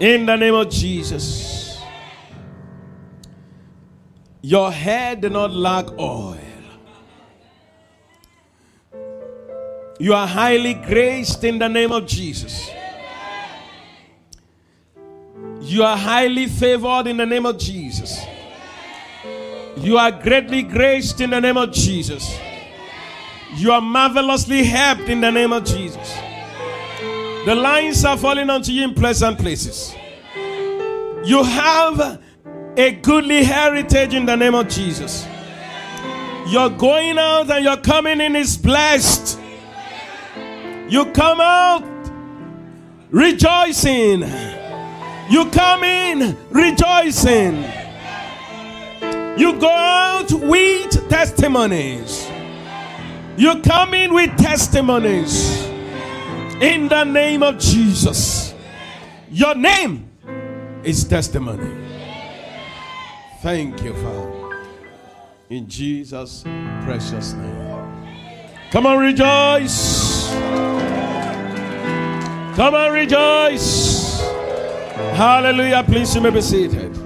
In the name of Jesus. Your head did not lack oil. You are highly graced in the name of Jesus. You are highly favored in the name of Jesus. You are greatly graced in the name of Jesus. You are marvelously helped in the name of Jesus. The lines are falling onto you in pleasant places. You have a goodly heritage in the name of Jesus. You're going out and you're coming in is blessed. You come out rejoicing. You come in rejoicing. You go out with testimonies. You come in with testimonies. In the name of Jesus. Your name is testimony. Thank you, Father. In Jesus' precious name. Come on, rejoice. Come on, rejoice. Hallelujah. Please, you may be seated.